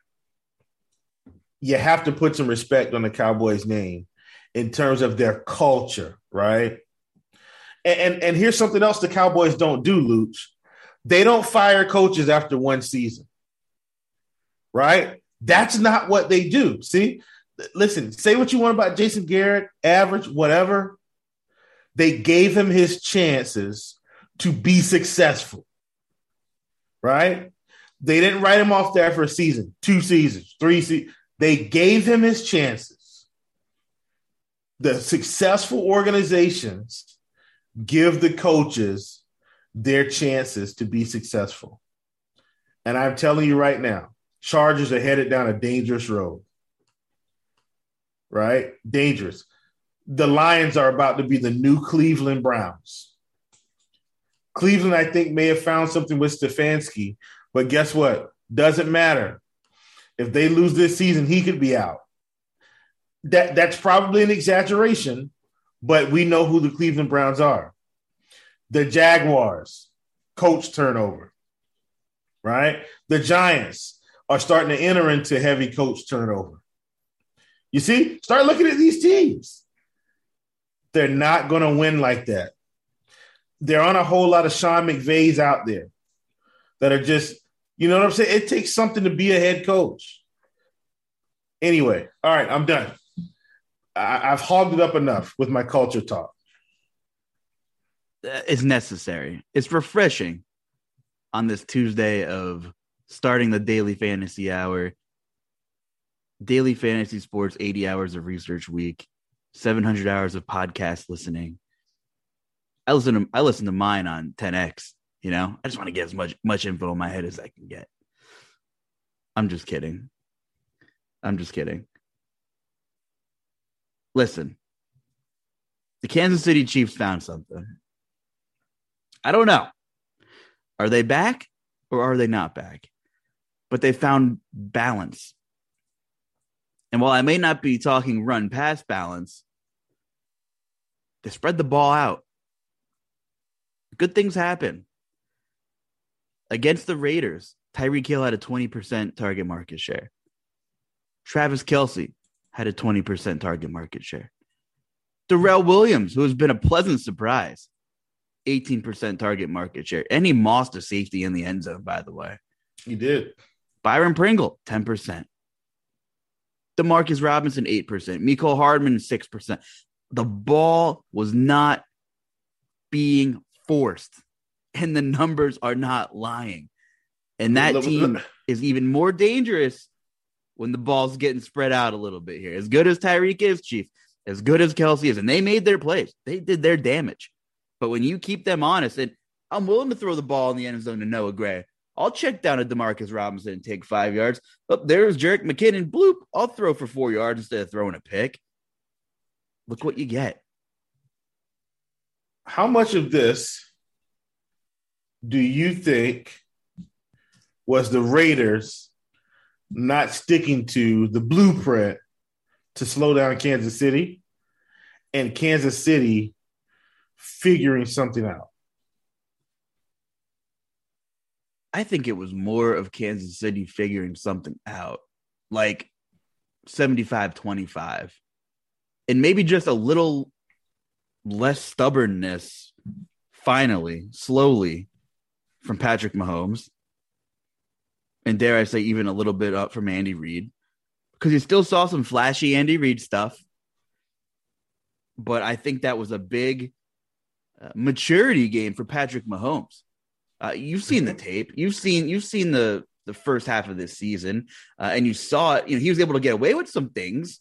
you have to put some respect on the Cowboys name in terms of their culture, right? And, and, and here's something else the Cowboys don't do, Luch. They don't fire coaches after one season. Right? That's not what they do. See? Listen, say what you want about Jason Garrett, average, whatever. They gave him his chances to be successful. Right? They didn't write him off there for a season, two seasons, three seasons. They gave him his chances. The successful organizations give the coaches their chances to be successful. And I'm telling you right now, Chargers are headed down a dangerous road. Right? Dangerous. The Lions are about to be the new Cleveland Browns. Cleveland, I think, may have found something with Stefanski, but guess what? Doesn't matter. If they lose this season, he could be out. That that's probably an exaggeration, but we know who the Cleveland Browns are. The Jaguars, coach turnover, right? The Giants are starting to enter into heavy coach turnover. You see, start looking at these teams. They're not going to win like that. There aren't a whole lot of Sean McVays out there that are just you know what I'm saying? It takes something to be a head coach. Anyway, all right, I'm done. I, have hogged it up enough with my culture talk. It's necessary. It's refreshing on this Tuesday of starting the daily fantasy hour. Daily fantasy sports, 80 hours of research week, 700 hours of podcast listening. I listen to I listen to mine on 10x you know, I just want to get as much much info in my head as I can get. I'm just kidding. I'm just kidding. Listen, the Kansas City Chiefs found something. I don't know. Are they back or are they not back? But they found balance. And while I may not be talking run pass balance, they spread the ball out. Good things happen. Against the Raiders, Tyreek Hill had a 20% target market share. Travis Kelce had a 20% target market share. Darrel Williams, who has been a pleasant surprise, 18% target market share. And he mossed a safety in the end zone, by the way. He did. Byron Pringle, 10%. Demarcus Robinson, 8%. Mecole Hardman, 6%. The ball was not being forced and the numbers are not lying. And that team is even more dangerous when the ball's getting spread out a little bit here. As good as Tyreek is, Chief, as good as Kelce is, and they made their plays, they did their damage. But when you keep them honest, and I'm willing to throw the ball in the end zone to Noah Gray. I'll check down at Demarcus Robinson and take five yards. But there's Jerick McKinnon. Bloop. I'll throw for four yards instead of throwing a pick. Look what you get. How much of this do you think was the Raiders not sticking to the blueprint to slow down Kansas City and Kansas City figuring something out? I think it was more of Kansas City figuring something out, like 75 25, and maybe just a little less stubbornness finally, slowly from Patrick Mahomes, and dare I say, even a little bit up from Andy Reid, because you still saw some flashy Andy Reid stuff. But I think that was a big uh, maturity game for Patrick Mahomes. Uh, you've seen the tape. You've seen you've seen the the first half of this season, uh, and you saw it. You know he was able to get away with some things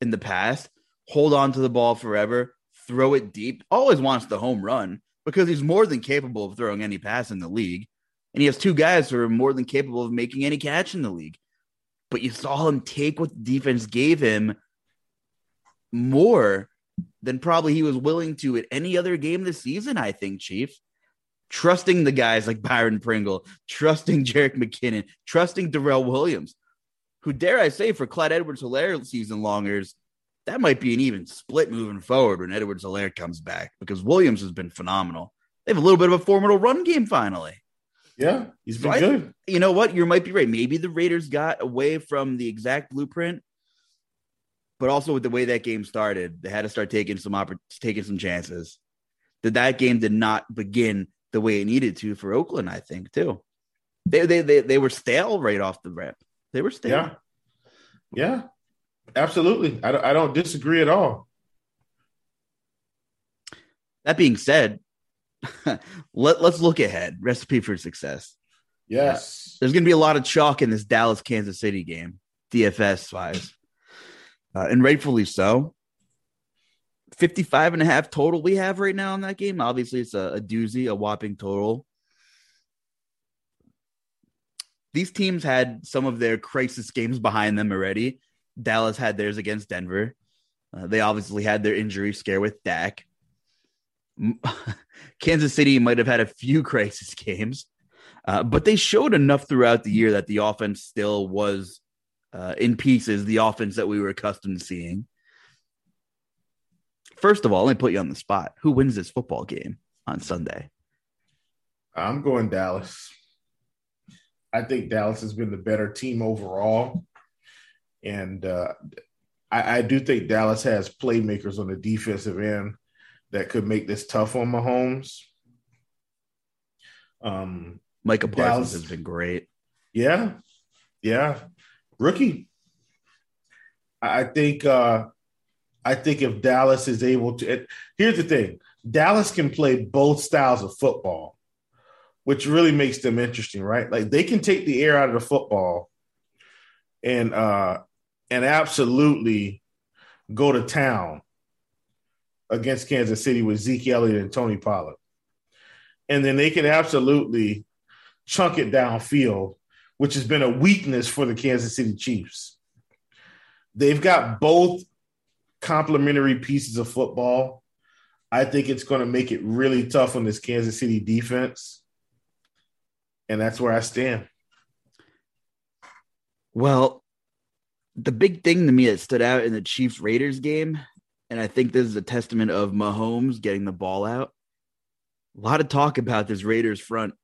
in the past. Hold on to the ball forever, throw it deep. Always wants the home run, because he's more than capable of throwing any pass in the league. And he has two guys who are more than capable of making any catch in the league. But you saw him take what the defense gave him more than probably he was willing to at any other game this season, I think, Chief. Trusting the guys like Byron Pringle, trusting Jerick McKinnon, trusting Darrel Williams, who dare I say for Clyde Edwards Helaire season longers, that might be an even split moving forward when Edwards Helaire comes back because Williams has been phenomenal. They have a little bit of a formidable run game finally. Yeah, he's been So I- good. You know what? You might be right. Maybe the Raiders got away from the exact blueprint, but also with the way that game started, they had to start taking some oppor- taking some chances. That that game did not begin the way it needed to for Oakland. I think too. They they they, they were stale right off the rip. They were stale. Yeah, yeah, absolutely. I don't, I don't disagree at all. That being said, let let's look ahead. Recipe for success. Yes, there's going to be a lot of chalk in this Dallas Kansas City game, DFS wise, uh, and rightfully so. 55 and a half total we have right now in that game. Obviously, it's a, a doozy, a whopping total. These teams had some of their crisis games behind them already. Dallas had theirs against Denver. Uh, they obviously had their injury scare with Dak. Kansas City might have had a few crisis games. Uh, but they showed enough throughout the year that the offense still was uh, in pieces, the offense that we were accustomed to seeing. First of all, let me put you on the spot. Who wins this football game on Sunday? I'm going Dallas. I think Dallas has been the better team overall, and uh, I, I do think Dallas has playmakers on the defensive end that could make this tough on Mahomes. Um, Micah Parsons Dallas. has been great. Yeah, yeah, rookie. I I think. Uh, I think if Dallas is able to, it, here's the thing: Dallas can play both styles of football, which really makes them interesting, right? Like they can take the air out of the football, and uh, and absolutely go to town against Kansas City with Zeke Elliott and Tony Pollard, and then they can absolutely chunk it downfield which has been a weakness for the Kansas City Chiefs. They've got both complementary pieces of football. I think it's going to make it really tough on this Kansas City defense. And that's where I stand. Well, the big thing to me that stood out in the Chiefs Raiders game, and I think this is a testament of Mahomes getting the ball out. A lot of talk about this Raiders front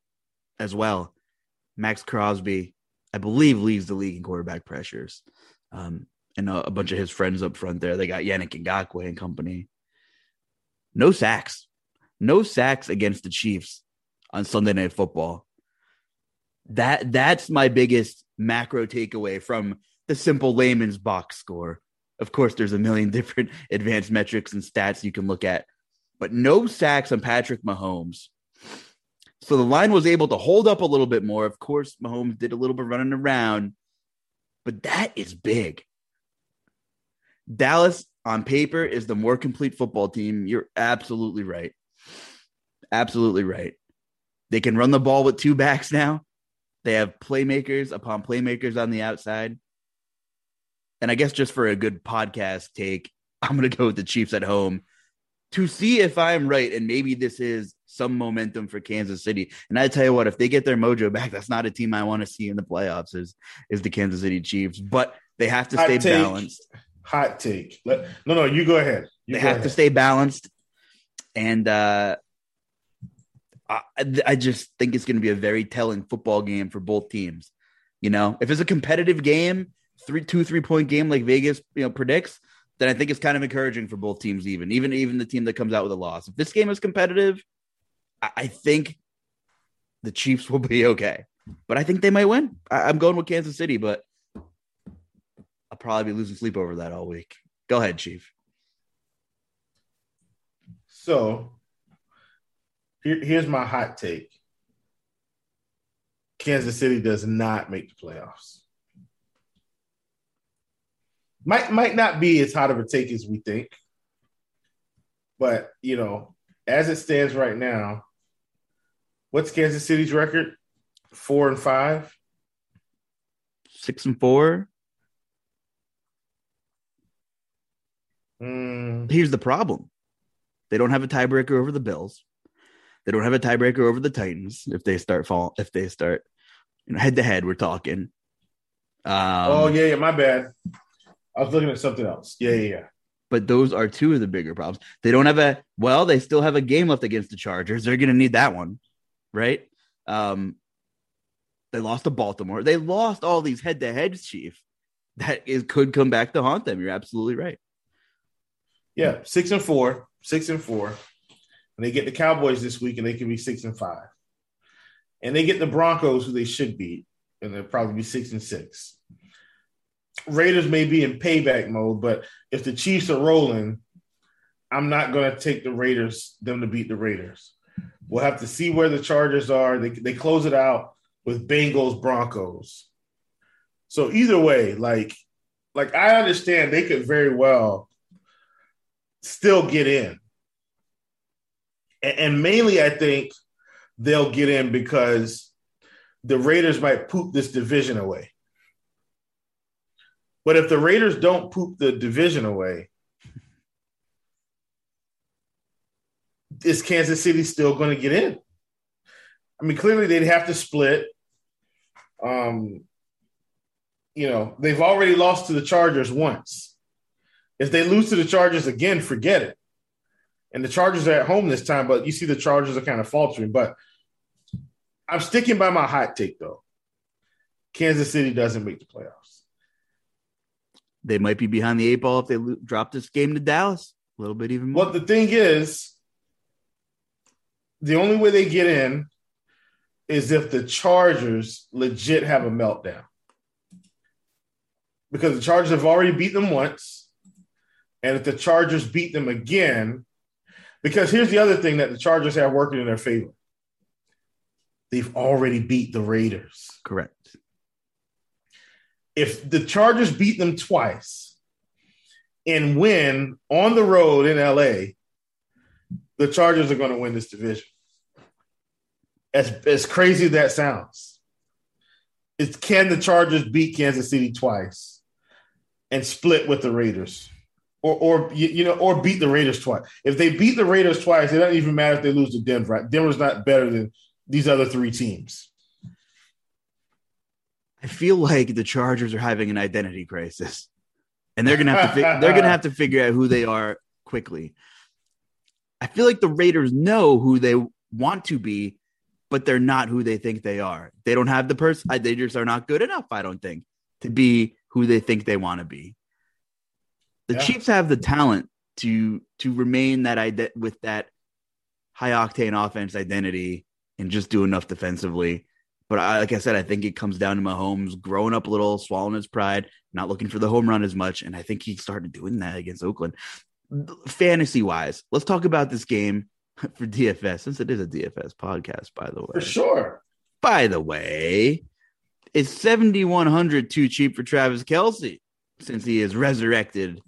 as well. Maxx Crosby, I believe, leads the league in quarterback pressures. Um, and a, a bunch of his friends up front there. They got Yannick Ngakoue and company. No sacks. No sacks against the Chiefs on Sunday Night Football. That that's my biggest macro takeaway from the simple layman's box score. Of course, there's a million different advanced metrics and stats you can look at, but no sacks on Patrick Mahomes. So the line was able to hold up a little bit more. Of course, Mahomes did a little bit running around, but that is big. Dallas on paper is the more complete football team. You're absolutely right. Absolutely right. They can run the ball with two backs now. They have playmakers upon playmakers on the outside. And I guess just for a good podcast take, I'm going to go with the Chiefs at home to see if I'm right. And maybe this is some momentum for Kansas City. And I tell you what, if they get their mojo back, that's not a team I want to see in the playoffs is, is the Kansas City Chiefs. But they have to stay take. balanced. Hot take. Let, no, no, you go ahead. You they go have to stay balanced. And uh, I, I just think it's going to be a very telling football game for both teams. You know, if it's a competitive game, three, two, three point game like Vegas, you know, predicts, then I think it's kind of encouraging for both teams. Even, even, even the team that comes out with a loss. If this game is competitive, I, I think the Chiefs will be okay. But I think they might win. I, I'm going with Kansas City, but probably be losing sleep over that all week. Go ahead, Chief. So here, here's my hot take Kansas City does not make the playoffs. Might might not be as hot of a take as we think. But you know, as it stands right now, what's Kansas City's record? Four and five. Six and four. Mm, Here's the problem. They don't have a tiebreaker over the Bills. They don't have a tiebreaker over the Titans if they start fall if they start you know head to head. We're talking. Um, oh yeah, yeah, my bad. I was looking at something else. Yeah, yeah, yeah. But those are two of the bigger problems. They don't have a well. They still have a game left against the Chargers. They're going to need that one, right? Um, they lost to Baltimore. They lost all these head to heads, Chief. That is could come back to haunt them. You're absolutely right. Yeah, six and four, six and four, and they get the Cowboys this week, and they can be six and five, and they get the Broncos, who they should beat, and they'll probably be six and six. Raiders may be in payback mode, but if the Chiefs are rolling, I'm not going to take the Raiders them to beat the Raiders. We'll have to see where the Chargers are. They they close it out with Bengals Broncos. So either way, like like I understand they could very well still get in. And, and mainly I think they'll get in because the Raiders might poop this division away. But if the Raiders don't poop the division away, is Kansas City still going to get in? I mean, clearly they'd have to split. Um, you know, they've already lost to the Chargers once. If they lose to the Chargers again, forget it. And the Chargers are at home this time, but you see the Chargers are kind of faltering. But I'm sticking by my hot take though. Kansas City doesn't make the playoffs. They might be behind the eight ball if they lo- drop this game to Dallas a little bit even more. Well, the thing is, the only way they get in is if the Chargers legit have a meltdown. Because the Chargers have already beat them once. And if the Chargers beat them again, because here's the other thing that the Chargers have working in their favor they've already beat the Raiders. Correct. If the Chargers beat them twice and win on the road in LA, the Chargers are going to win this division. As, as crazy as that sounds, it's can the Chargers beat Kansas City twice and split with the Raiders? Or, or you, know, or beat the Raiders twice. If they beat the Raiders twice, it doesn't even matter if they lose to Denver. Denver's not better than these other three teams. I feel like the Chargers are having an identity crisis, and they're gonna have to fi- they're gonna have to figure out who they are quickly. I feel like the Raiders know who they want to be, but they're not who they think they are. They don't have the person. They just are not good enough. I don't think to be who they think they want to be. The Yeah. Chiefs have the talent to to remain that ide- with that high octane offense identity and just do enough defensively. But I, like I said, I think it comes down to Mahomes growing up a little, swallowing his pride, not looking for the home run as much. And I think he started doing that against Oakland. Fantasy wise, let's talk about this game for DFS, since it is a DFS podcast, by the way. For sure. By the way, is 7,100 too cheap for Travis Kelce since he is resurrected?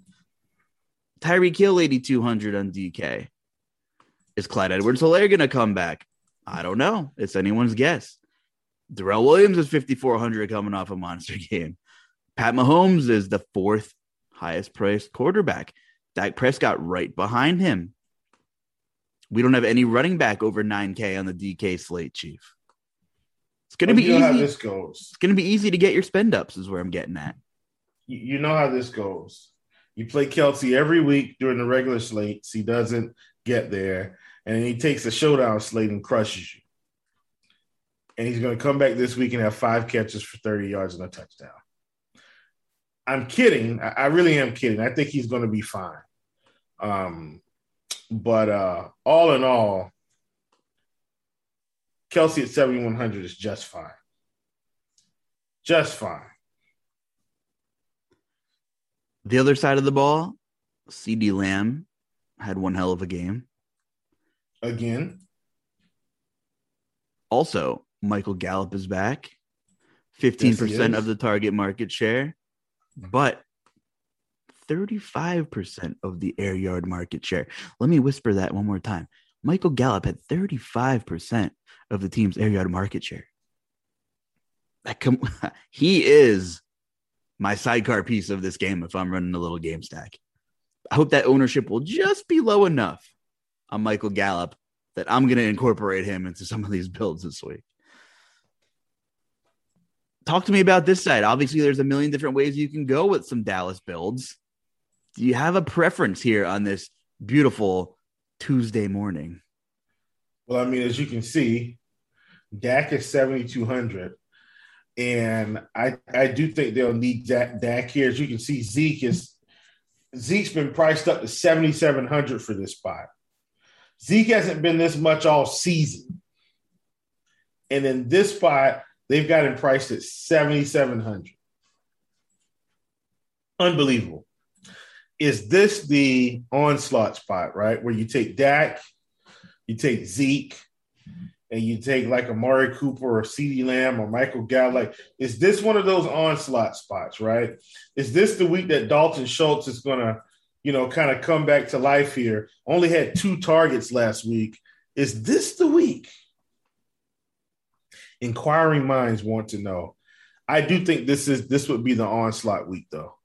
Tyreek Hill 8,200 on DK. Is Clyde Edwards Helaire going to come back? I don't know. It's anyone's guess. Darrel Williams is 5,400 coming off a monster game. Pat Mahomes is the fourth highest priced quarterback. Dak Prescott right behind him. We don't have any running back over 9K on the DK slate, Chief. It's going to be you know how easy. this goes. It's going to be easy to get your spend ups, is where I'm getting at. You know how this goes. You play Kelce every week during the regular slates. He doesn't get there, and he takes a showdown slate and crushes you. And he's going to come back this week and have five catches for 30 yards and a touchdown. I'm kidding. I, I really am kidding. I think he's going to be fine. Um, but uh, all in all, Kelce at 7,100 is just fine. Just fine. The other side of the ball, CeeDee Lamb had one hell of a game. Again, Also, Michael Gallup is back, 15% he is. of the target market share, but 35% of the air yard market share. Let me whisper that one more time. Michael Gallup had 35% of the team's air yard market share. That com- he is my sidecar piece of this game if I'm running a little game stack. I hope that ownership will just be low enough on Michael Gallup that I'm going to incorporate him into some of these builds this week. Talk to me about this side. Obviously, there's a million different ways you can go with some Dallas builds. Do you have a preference here on this beautiful Tuesday morning? Well, I mean, as you can see, Dak is 7,200. And I, I do think they'll need Dak, Dak here. As you can see, Zeke is Zeke's been priced up to 7,700 for this spot. Zeke hasn't been this much all season. And in this spot, they've got him priced at 7,700. Unbelievable. Is this the onslaught spot, right? Where you take Dak, you take Zeke, and you take like Amari Cooper or CeeDee Lamb or Michael Gallup. Like, is this one of those onslaught spots, right? Is this the week that Dalton Schultz is going to, you know, kind of come back to life here? Only had two targets last week. Is this the week? Inquiring minds want to know. I do think this is this would be the onslaught week though,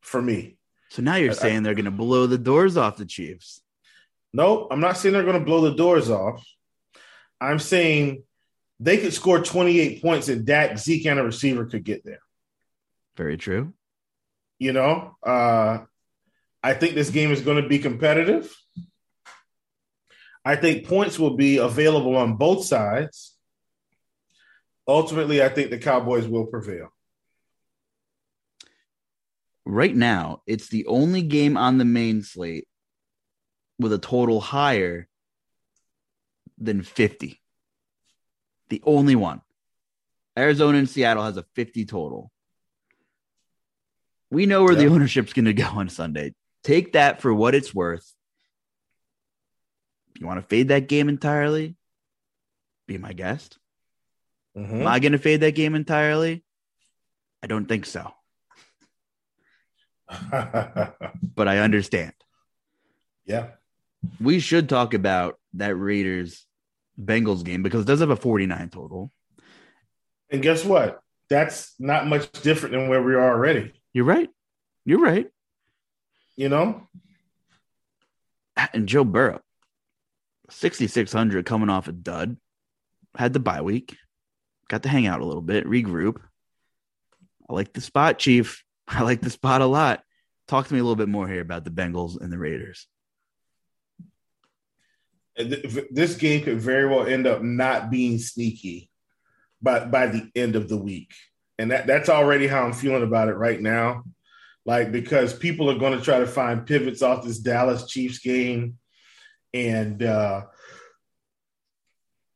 for me. So now you're I- saying they're going to blow the doors off the Chiefs. No, I'm not saying they're going to blow the doors off. I'm saying they could score 28 points and Dak, Zeke, and a receiver could get there. Very true. You know, uh, I think this game is going to be competitive. I think points will be available on both sides. Ultimately, I think the Cowboys will prevail. Right now, it's the only game on the main slate with a total higher than 50. The only one. Arizona and Seattle has a 50 total. We know where the ownership's going to go on Sunday. Take that for what it's worth. You want to fade that game entirely? Be my guest. Mhm. Am I going to fade that game entirely? I don't think so, but I understand. yeah. We should talk about that Raiders Bengals game because it does have a 49 total. And guess what? That's not much different than where we are already. You're right. You're right. You know? And Joe Burrow, 6,600 coming off a dud, had the bye week, got to hang out a little bit, regroup. I like the spot, Chief. I like the spot a lot. Talk to me a little bit more here about the Bengals and the Raiders. This game could very well end up not being sneaky by, by the end of the week. And that, that's already how I'm feeling about it right now. Like, because people are going to try to find pivots off this Dallas Chiefs game. And, uh,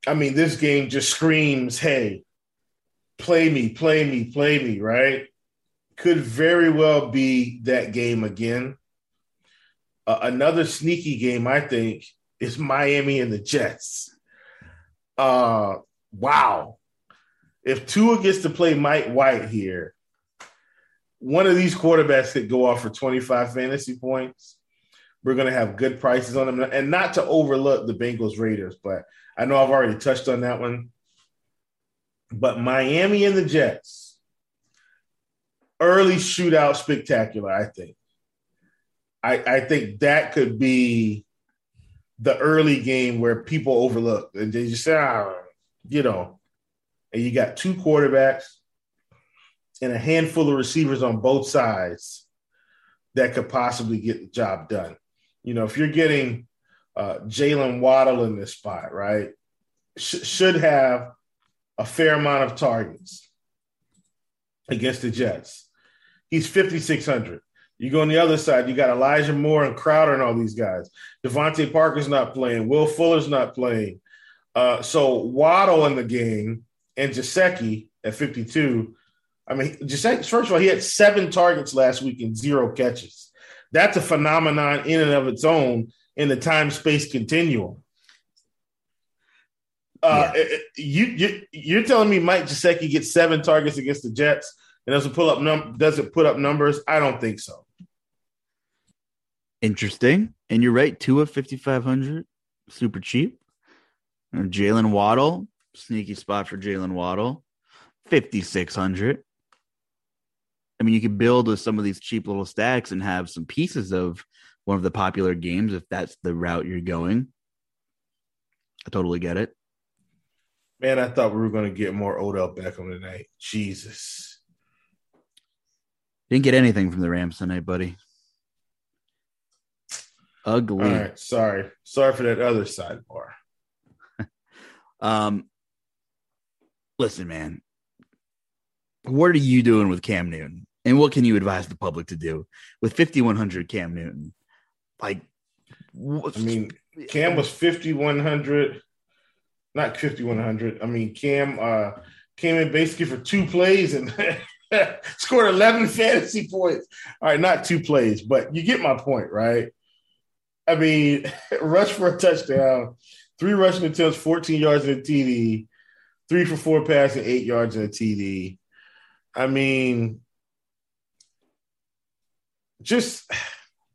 I mean, this game just screams, hey, play me, play me, play me, right? Could very well be that game again. Uh, another sneaky game, I think, is Miami and the Jets. Uh, wow. If Tua gets to play Mike White here, one of these quarterbacks could go off for 25 fantasy points. We're going to have good prices on them. And not to overlook the Bengals Raiders, but I know I've already touched on that one. But Miami and the Jets, early shootout spectacular, I think. I, I think that could be the early game where people overlook and they just say, ah, you know, and you got two quarterbacks and a handful of receivers on both sides that could possibly get the job done. You know, if you're getting uh, Jalen Waddle in this spot, right, sh- should have a fair amount of targets against the Jets. He's 5,600. You go on the other side, you got Elijah Moore and Crowder and all these guys. DeVante Parker's not playing. Will Fuller's not playing. Uh, so Waddle in the game and Gesicki at 52. I mean, Gesicki, first of all, he had seven targets last week and zero catches. That's a phenomenon in and of its own in the time space continuum. Uh, you, you you're telling me Mike Gesicki gets seven targets against the Jets and doesn't pull up num doesn't put up numbers? I don't think so. Interesting. And you're right. Two of 5,500, super cheap. And Jalen Waddle, sneaky spot for Jalen Waddle, 5,600. I mean, you could build with some of these cheap little stacks and have some pieces of one of the popular games if that's the route you're going. I totally get it. Man, I thought we were going to get more Odell Beckham tonight. Jesus. Didn't get anything from the Rams tonight, buddy. Ugly. All right, sorry. Sorry for that other sidebar. um, listen, man. What are you doing with Cam Newton? And what can you advise the public to do with 5,100 Cam Newton? Like, I mean, Cam was 5,100, not 5,100. I mean, Cam uh, came in basically for two plays and scored 11 fantasy points. All right, not two plays, but you get my point, right? I mean, rush for a touchdown, three rushing attempts, 14 yards in a TD, three for four passing, eight yards in a TD. I mean, just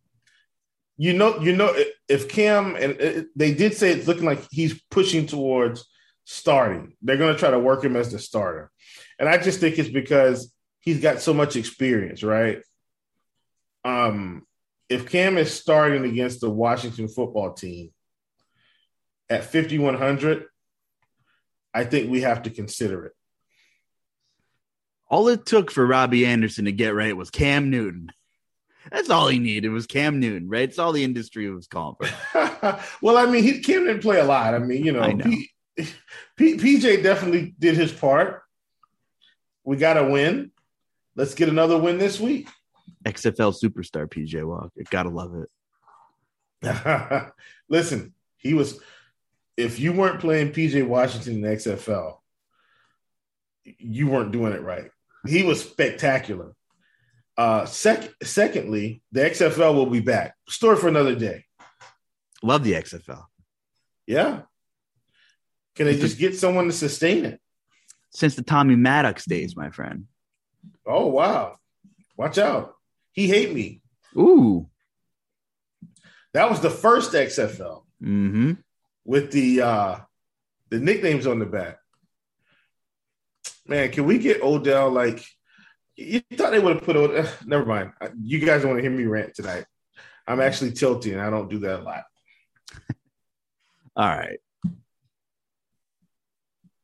you know, you know, if Cam and they did say it's looking like he's pushing towards starting, they're going to try to work him as the starter, and I just think it's because he's got so much experience, right? Um, if Cam is starting against the Washington football team at 5100, I think we have to consider it. All it took for Robby Anderson to get right was Cam Newton. That's all he needed was Cam Newton, right? It's all the industry was calling for. well, I mean, he Cam didn't play a lot. I mean, you know, know. P, P, PJ definitely did his part. We got to win. Let's get another win this week. XFL superstar PJ Walker. Gotta love it. Listen, he was. If you weren't playing PJ Washington in the XFL, you weren't doing it right. He was spectacular. Uh, sec- secondly, the XFL will be back. Story for another day. Love the XFL. Yeah. Can they just get someone to sustain it? Since the Tommy Maddox days, my friend. Oh wow! Watch out. He hate me. Ooh. That was the first XFL. Mm-hmm. With the uh the nicknames on the back. Man, can we get Odell like you thought they would have put Odell? Never mind. You guys don't want to hear me rant tonight. I'm actually tilting. I don't do that a lot. All right.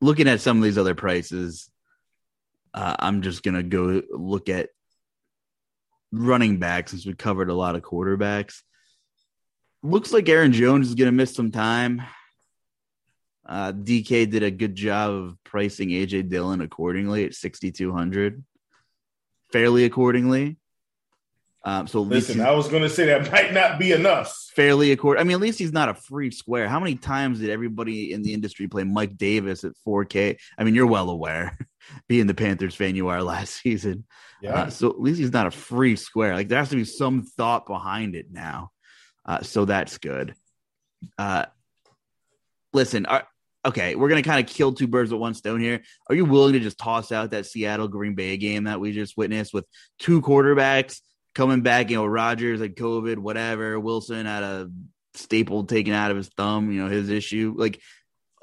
Looking at some of these other prices, uh, I'm just gonna go look at running back since we covered a lot of quarterbacks. Looks like Aaron Jones is going to miss some time. Uh, DK did a good job of pricing AJ Dillon accordingly at 6,200, fairly accordingly. Um, so listen, I was going to say that might not be enough. Fairly according. I mean, at least he's not a free square. How many times did everybody in the industry play Mike Davis at 4K? I mean, you're well aware, being the Panthers fan you are last season. Yeah. Uh, so at least he's not a free square. Like there has to be some thought behind it now. Uh, so that's good. Uh, listen, are, okay, we're gonna kind of kill two birds with one stone here. Are you willing to just toss out that Seattle Green Bay game that we just witnessed with two quarterbacks coming back? You know, Rodgers had COVID, whatever. Wilson had a staple taken out of his thumb. You know, his issue. Like,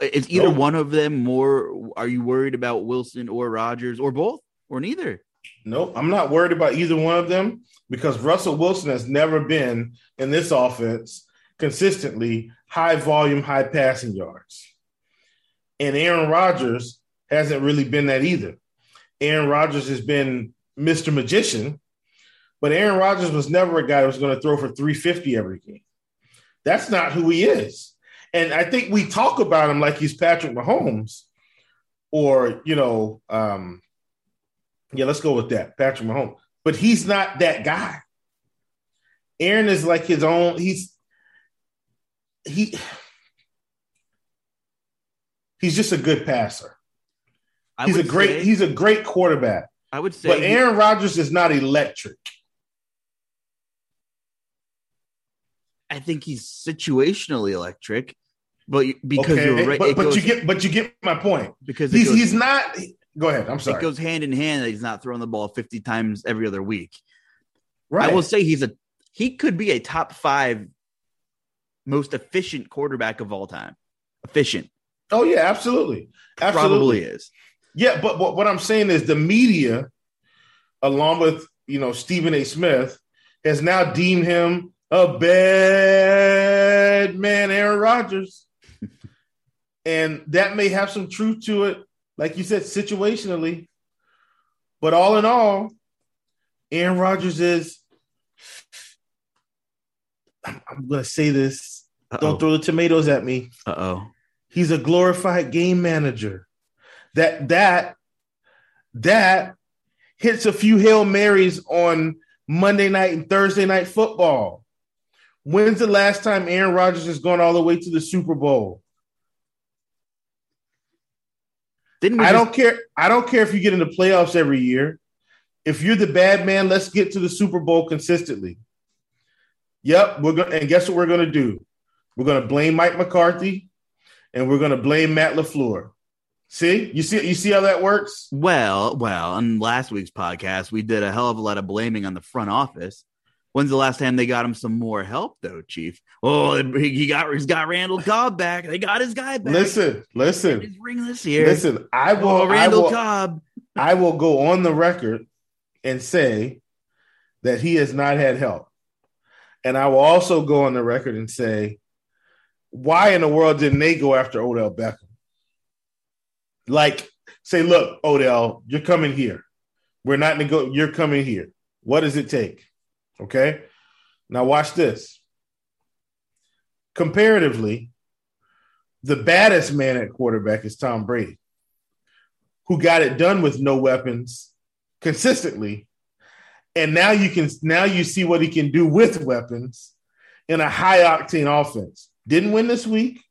it's either nope. one of them. More, are you worried about Wilson or Rodgers or both or neither? Nope, I'm not worried about either one of them because Russell Wilson has never been in this offense consistently high volume, high passing yards. And Aaron Rodgers hasn't really been that either. Aaron Rodgers has been Mr. Magician, but Aaron Rodgers was never a guy who was going to throw for 350 every game. That's not who he is. And I think we talk about him like he's Patrick Mahomes or, you know, um, yeah, let's go with that. Patrick Mahomes. But he's not that guy. Aaron is like his own, he's he he's just a good passer. I he's a great say, he's a great quarterback. I would say But Aaron Rodgers is not electric. I think he's situationally electric, but because okay, you're right, but, but goes, you get but you get my point because he's goes, he's not Go ahead. I'm sorry. It goes hand in hand that he's not throwing the ball 50 times every other week. Right. I will say he's a he could be a top five most efficient quarterback of all time. Efficient. Oh yeah, absolutely. absolutely. Probably is. Yeah, but, but what I'm saying is the media, along with you know Stephen A. Smith, has now deemed him a bad man, Aaron Rodgers. And that may have some truth to it, like you said, situationally. But all in all, Aaron Rodgers is, I'm, to say this. Uh-oh. Don't throw the tomatoes at me. Uh oh. He's a glorified game manager. That that that hits a few Hail Marys on Monday night and Thursday night football. When's the last time Aaron Rodgers has gone all the way to the Super Bowl? Didn't I just- don't care. I don't care if you get in the playoffs every year. If you're the bad man, let's get to the Super Bowl consistently. Yep, we're going to and guess what we're going to do? We're going to blame Mike McCarthy and we're going to blame Matt LaFleur. See? You see you see how that works? Well, well, on last week's podcast, we did a hell of a lot of blaming on the front office. When's the last time they got him some more help, though, Chief? Oh, he got he's got Randall Cobb back. They got his guy back. Listen, listen. his ring this year. Listen, I oh, will oh, I Randall will, Cobb. I will go on the record and say that he has not had help. And I will also go on the record and say, why in the world didn't they go after Odell Beckham? Like, say, look, Odell, you're coming here. We're not nego- you're coming here. What does it take? Okay. Now watch this. Comparatively, the baddest man at quarterback is Tom Brady, who got it done with no weapons consistently. And now you can now you see what he can do with weapons in a high octane offense. Didn't win this week,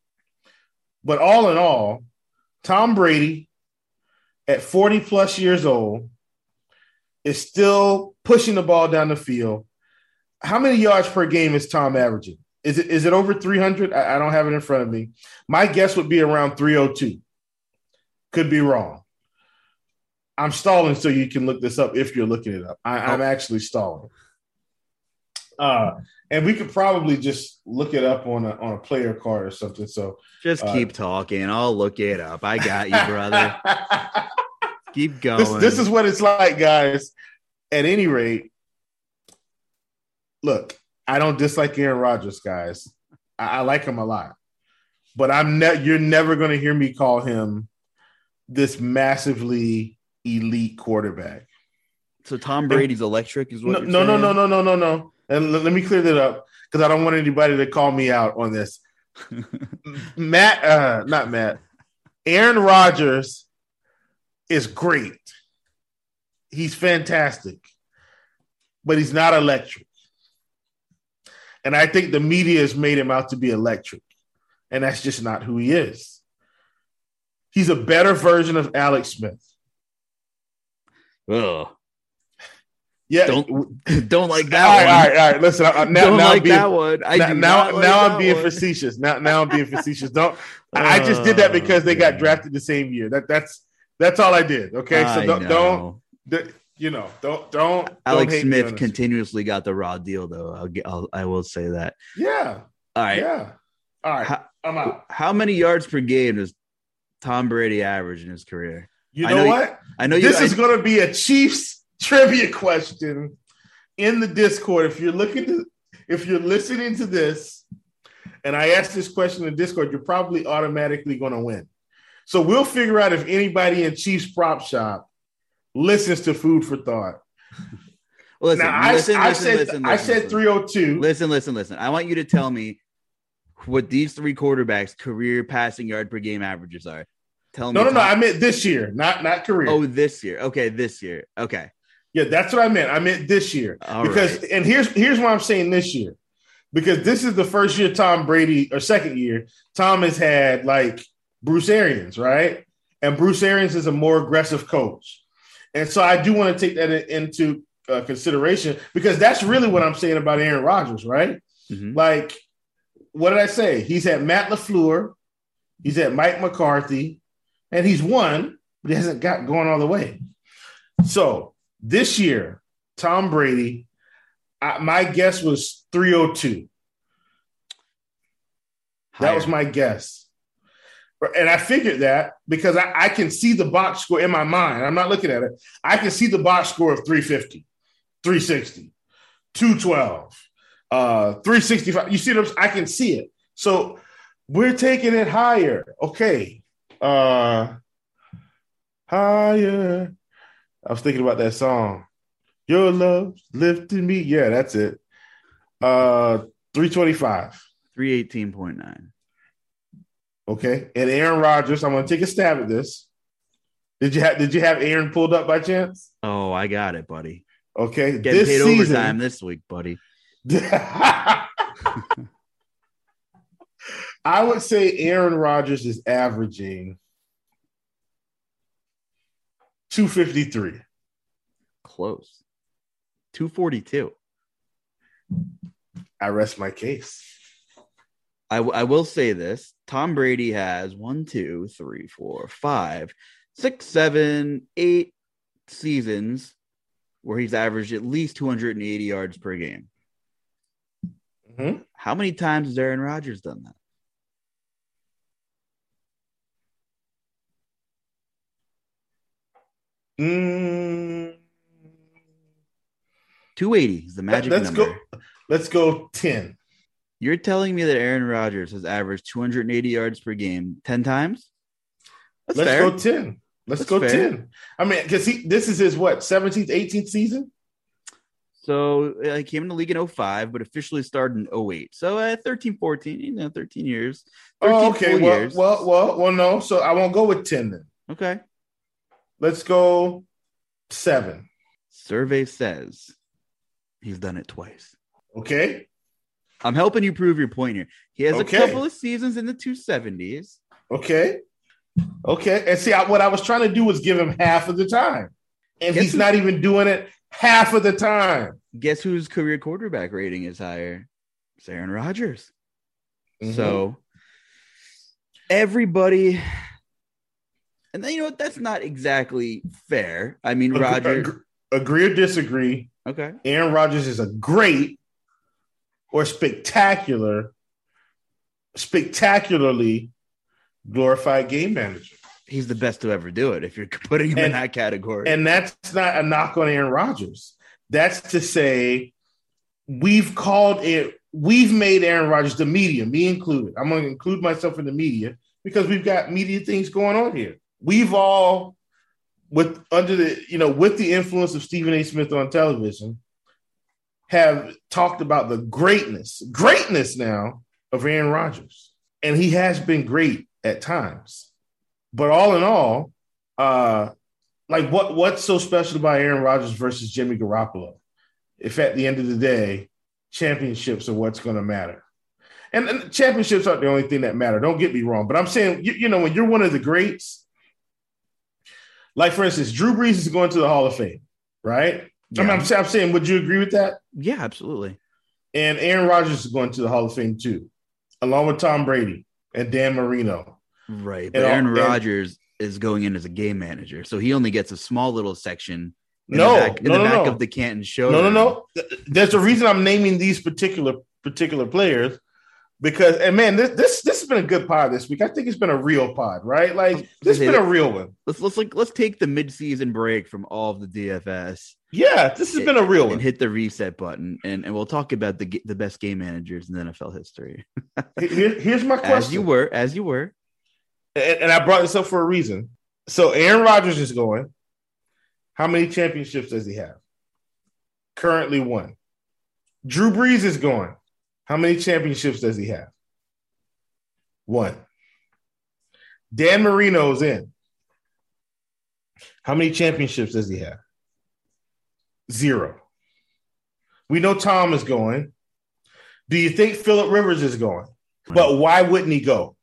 but all in all, Tom Brady at 40 plus years old is still pushing the ball down the field. How many yards per game is Tom averaging? Is it is it over 300? I, I don't have it in front of me. My guess would be around 302. Could be wrong. I'm stalling so you can look this up if you're looking it up. I, I'm actually stalling. Uh, and we could probably just look it up on a on a player card or something. So Just uh, keep talking. I'll look it up. I got you, brother. keep going. this, this is what it's like, guys. At any rate, look, I don't dislike Aaron Rodgers, guys. I, I like him a lot, but I'm ne- you're never going to hear me call him this massively elite quarterback. so Tom Brady's electric, is what No, you're no, no, no, no, no, no, no. And l- let me clear that up because I don't want anybody to call me out on this. Matt, uh, not Matt. Aaron Rodgers is great. He's fantastic, but he's not electric. And I think the media has made him out to be electric, and that's just not who he is. He's a better version of Alex Smith. Ugh. Yeah, Don't don't like that right, one. all right, all right. Listen, I, now, don't now I'm like being, that one. I now, do now, like now I'm being one. facetious. Now, now I'm being facetious. Don't. I I just did that oh, because they got Oh, drafted the same year. That that's that's all I did. Okay, so I don't, don't the- you know don't don't Alex don't hate me on Smith continuously got the raw deal, though. I'll, get, I'll I will say that. Yeah, All right. yeah. All right, How, I'm out. how many yards per game does Tom Brady average in his career? You I know, know you- what? I know you. this I- is going to be a Chiefs trivia question in the Discord. If you're looking to, if you're listening to this, and I ask this question in Discord, you're probably automatically going to win. So we'll figure out if anybody in Chiefs prop shop listens to Food for Thought. listen, now I, listen, I listen, said listen, I listen, said listen. 302. Listen, listen, listen. I want you to tell me what these three quarterbacks' career passing yard per game averages are. Tell me. No, no, no. I meant this year, not not career. Oh, this year. Okay, this year. Okay. Yeah, that's what I meant. I meant this year. All because right. and here's here's why I'm saying this year. Because this is the first year Tom Brady or second year Tom has had like Bruce Arians, right? And Bruce Arians is a more aggressive coach. And so I do want to take that into uh, consideration because that's really what I'm saying about Aaron Rodgers, right? Mhm. Like, what did I say? He's at Matt LaFleur, he's at Mike McCarthy, and he's won, but he hasn't got going all the way. So this year, Tom Brady, I, my guess was 302. That was my guess. And I figured that because I, I can see the box score in my mind. I'm not looking at it. I can see the box score of 350, 360, 212, uh, 365. You see I'm, I can see it. So We're taking it higher. Okay. Uh higher. I was thinking about that song. Your love lifting me. Yeah, that's it. Uh 325. 318.9. Okay. And Aaron Rodgers, I'm gonna take a stab at this. Did you have did you have Aaron pulled up by chance? Oh, I got it, buddy. Okay. Getting this paid season, overtime this week, buddy. I would say Aaron Rodgers is averaging 253. Close. 242. I rest my case. I, w- I will say this Tom Brady has one, two, three, four, five, six, seven, eight seasons where he's averaged at least 280 yards per game. Mhm. How many times has Aaron Rodgers done that? Mm, 280 is the magic let's number. go. Let's go 10. You're telling me that Aaron Rodgers has averaged 280 yards per game 10 times? That's Let's fair. go 10. Let's That's go fair. 10. I mean, because he this is his what 17th, 18th season? So uh, he came in the league in 05, but officially started in 08. So uh, 13, 14, you know, 13 years. 13 Oh, okay. Well, years. well, well, well, no. So I won't go with 10 then. okay. Let's go seven. Survey says he's done it twice. Okay. I'm helping you prove your point here. He has Okay. a couple of seasons in the 270s. Okay. Okay. And see, I, what I was trying to do was give him half of the time. And Guess he's who- not even doing it half of the time. Guess whose career quarterback rating is higher? It's Aaron Rodgers. Mhm. So everybody, and then you know what? That's not exactly fair. I mean, Ag- Roger. ag- agree or disagree. Okay. Aaron Rodgers is a great or spectacular, spectacularly glorified game manager. He's the best to ever do it if you're putting him in that category. And that's not a knock on Aaron Rodgers. That's to say, we've called it, we've made Aaron Rodgers the media, me included. I'm going to include myself in the media because we've got media things going on here. We've all, with under the, you know, with the influence of Stephen A. Smith on television, have talked about the greatness, greatness now of Aaron Rodgers. And he has been great at times. But all in all, uh, like what what's so special about Aaron Rodgers versus Jimmy Garoppolo? If at the end of the day, championships are what's going to matter. And, and championships aren't the only thing that matter. Don't get me wrong, but I'm saying you, you know when you're one of the greats, like for instance, Drew Brees is going to the Hall of Fame, right? I mean, Yeah. I'm, I'm saying, would you agree with that? yeah, absolutely. And Aaron Rodgers is going to the Hall of Fame too, along with Tom Brady and Dan Marino. Right. But And Aaron Rodgers is going in as a game manager. So he only gets a small little section in No, the back, in no, the back no. of the Canton show. No, no, no. There's a reason I'm naming these particular particular players because, and man, this this this has been a good pod this week. I think it's been a real pod, right? Like this has been a real one. Let's let's like let's take the mid-season break from all of the DFS Yeah, this has been a real and one. hit the reset button, and, and we'll talk about the the best game managers in NFL history. Here- here's my question. As you were, as you were. and, and I brought this up for a reason. So Aaron Rodgers is going. How many championships does he have? Currently one. Drew Brees is going. How many championships does he have? One. Dan Marino's in. How many championships does he have? Zero. We know Tom is going. Do you think Philip Rivers is going? But why wouldn't he go?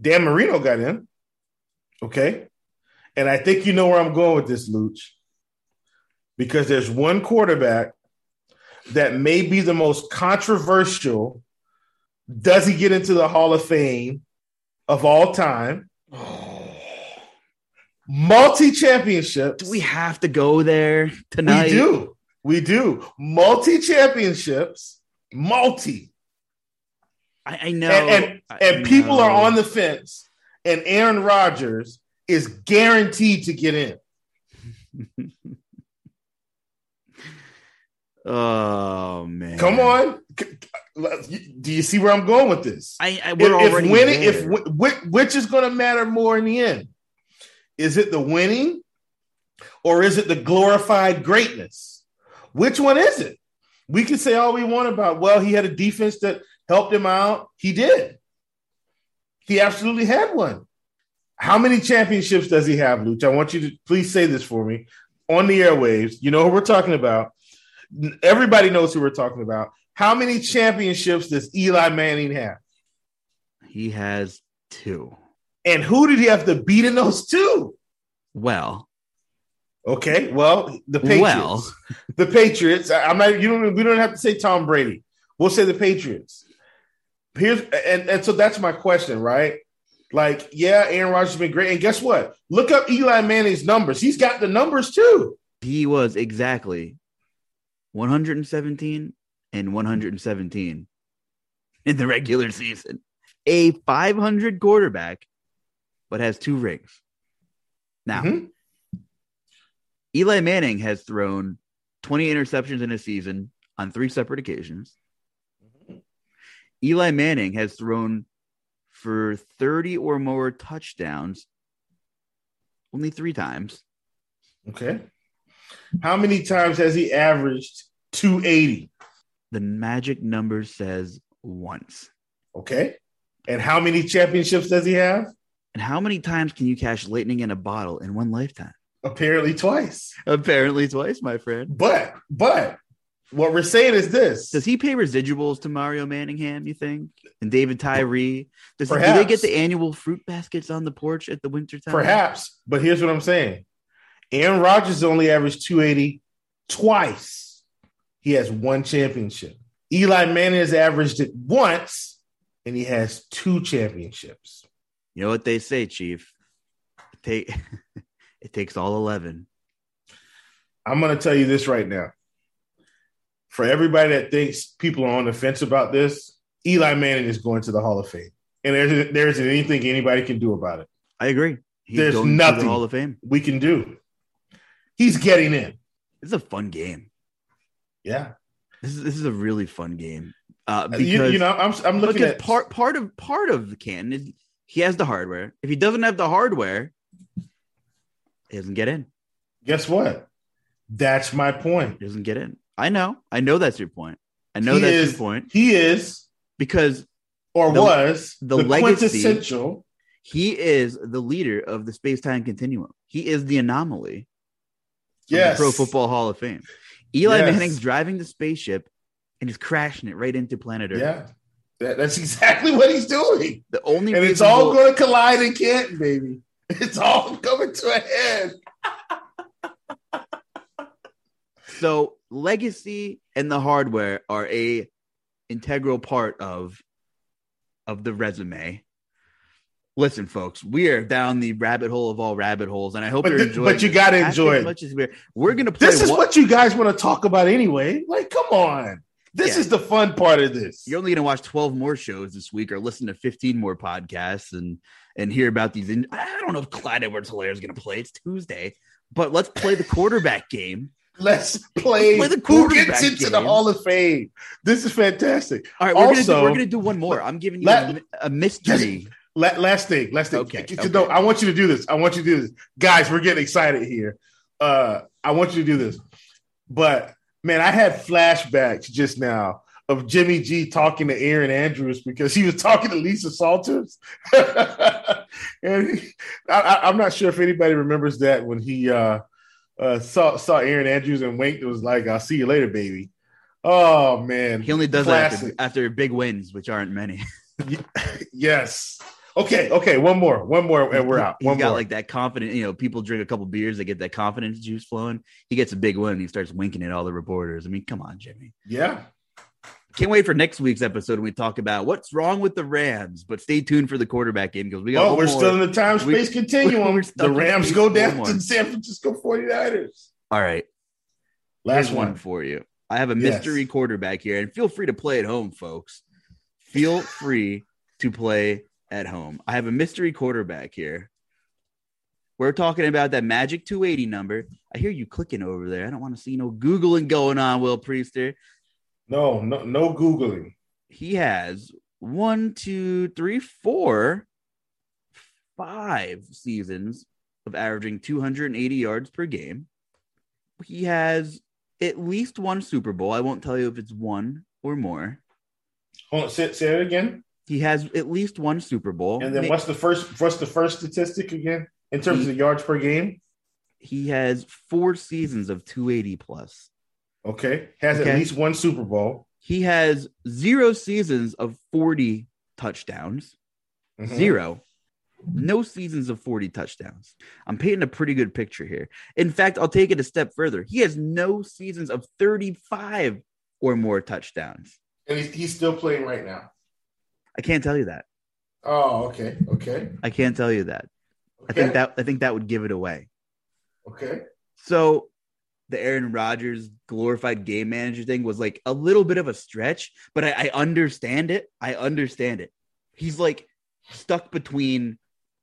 Dan Marino got in. Okay. And I think you know where I'm going with this, Luch. Because there's one quarterback that may be the most controversial. Does he get into the Hall of Fame of all time? Multi championships. Do we have to go there tonight? We do. We do. Multi championships. Multi. I, I know. and and, I and people are on the fence, and Aaron Rodgers is guaranteed to get in. Oh man. Come on, Do you see where I'm going with this? I, I we're if, already if winning, there. if which, which is going to matter more in the end? Is it the winning, or is it the glorified greatness? Which one is it? We can say all we want about. Well, he had a defense that helped him out. He did. He absolutely had one. How many championships does he have, Luch? I want you to please say this for me on the airwaves. You know who we're talking about. Everybody knows who we're talking about. How many championships does Eli Manning have? He has two. And who did he have to beat in those two? Well, okay. Well, the Patriots. Well. the Patriots. I'm not. You don't. We don't have to say Tom Brady. We'll say the Patriots. Here's and, and so that's my question, right? Like, yeah, Aaron Rodgers has been great. And guess what? Look up Eli Manning's numbers. He's got the numbers too. He was exactly 117 and 117 in the regular season. A 500 quarterback, but has two rings. Now, mm-hmm. Eli Manning has thrown 20 interceptions in a season on three separate occasions. Mm-hmm. Eli Manning has thrown for 30 or more touchdowns only three times. Okay. How many times has he averaged 280? The magic number says once. Okay. And how many championships does he have? And how many times can you cash lightning in a bottle in one lifetime? Apparently twice. Apparently twice, my friend. But but what we're saying is this: Does he pay residuals to Mario Manningham? You think and David Tyree? Does Perhaps. do they get the annual fruit baskets on the porch at the winter time? Perhaps, but here's what I'm saying: Aaron Rodgers only averaged 280 twice. He has one championship. Eli Manning has averaged it once, and he has two championships. You know what they say, Chief? It, take, it takes all eleven. I'm going to tell you this right now for everybody that thinks people are on the fence about this, Eli Manning is going to the Hall of Fame, and there's there isn't anything anybody can do about it. I agree. He's there's nothing the Hall of Fame we can do. He's getting in. It's a fun game. Yeah, this is this is a really fun game. Uh, because you, you know, I'm I'm looking at part part of part of the can is he has the hardware. If he doesn't have the hardware, he doesn't get in. Guess what? That's my point. He doesn't get in. I know. I know that's your point. I know he that's is, your point. He is because or the, was the, the legacy, quintessential. He is the leader of the space time continuum. He is the anomaly. Yes. The Pro Football Hall of Fame. Eli yes. Manning's driving the spaceship and he's crashing it right into planet Earth. Yeah. That, that's exactly what he's doing. The only and it's all going to collide in Canton, baby. It's all coming to a head. so legacy and the hardware are a integral part of of the resume. Listen, folks, we are down the rabbit hole of all rabbit holes, and I hope but you're enjoying. But you got to enjoy it. As much as we're we're gonna. Play this is what, what you guys want to talk about anyway. Like, come on. This yeah. is the fun part of this. You're only going to watch 12 more shows this week or listen to 15 more podcasts and and hear about these. In- I don't know if Clyde Edwards Helaire is going to play. It's Tuesday, but let's play the quarterback game Let's play, Let's play who gets into game. the Hall of Fame. This is fantastic. All right, we're also, gonna do, we're gonna do one more. I'm giving you la- a, a, mystery. La- last thing, last thing. Okay, okay. No, I want you to do this. I want you to do this, guys. We're getting excited here. Uh, I want you to do this. But man, I had flashbacks just now of Jimmy G talking to Erin Andrews because he was talking to Lisa Salters. and he, I, am not sure if anybody remembers that when he uh, uh, saw saw Erin Andrews and winked. It was like, "I'll see you later, baby." Oh man, he only does Classic. that after, after big wins, which aren't many. yes. Okay. Okay. One more. One more, and we're out. One He's got more. like that confident. You know, people drink a couple beers, they get that confidence juice flowing. He gets a big win, and he starts winking at all the reporters. I mean, come on, Jimmy. Yeah. Can't wait for next week's episode when we talk about what's wrong with the Rams. But stay tuned for the quarterback game because we got. Oh, we're more. still in the time space continuum. We're, we're the Rams go down to the San Francisco 49ers. All right. Last one. one for you. I have a mystery quarterback here, and feel free to play at home, folks. Feel free to play at home. I have a mystery quarterback here. We're talking about that magic 280 number. I hear you clicking over there. I don't want to see no Googling going on, Will Priester. No, no, no Googling. he has one, two, three, four, five seasons of averaging 280 yards per game. He has at least one Super Bowl. I won't tell you if it's one or more. Hold on, say, say it again. He has at least one Super Bowl. And then what's the first what's the first statistic again in terms He- of yards per game? he has four seasons of 280 plus. Okay. Has Okay. at least one Super Bowl. He has zero seasons of 40 touchdowns. Mhm. Zero. No seasons of 40 touchdowns. I'm painting a pretty good picture here. In fact, I'll take it a step further. He has no seasons of 35 or more touchdowns. And he's, he's still playing right now. I can't tell you that. Oh, okay. Okay. I can't tell you that. I think that I think that would give it away. Okay. So the Aaron Rodgers glorified game manager thing was like a little bit of a stretch, but I, I understand it. I understand it. He's like stuck between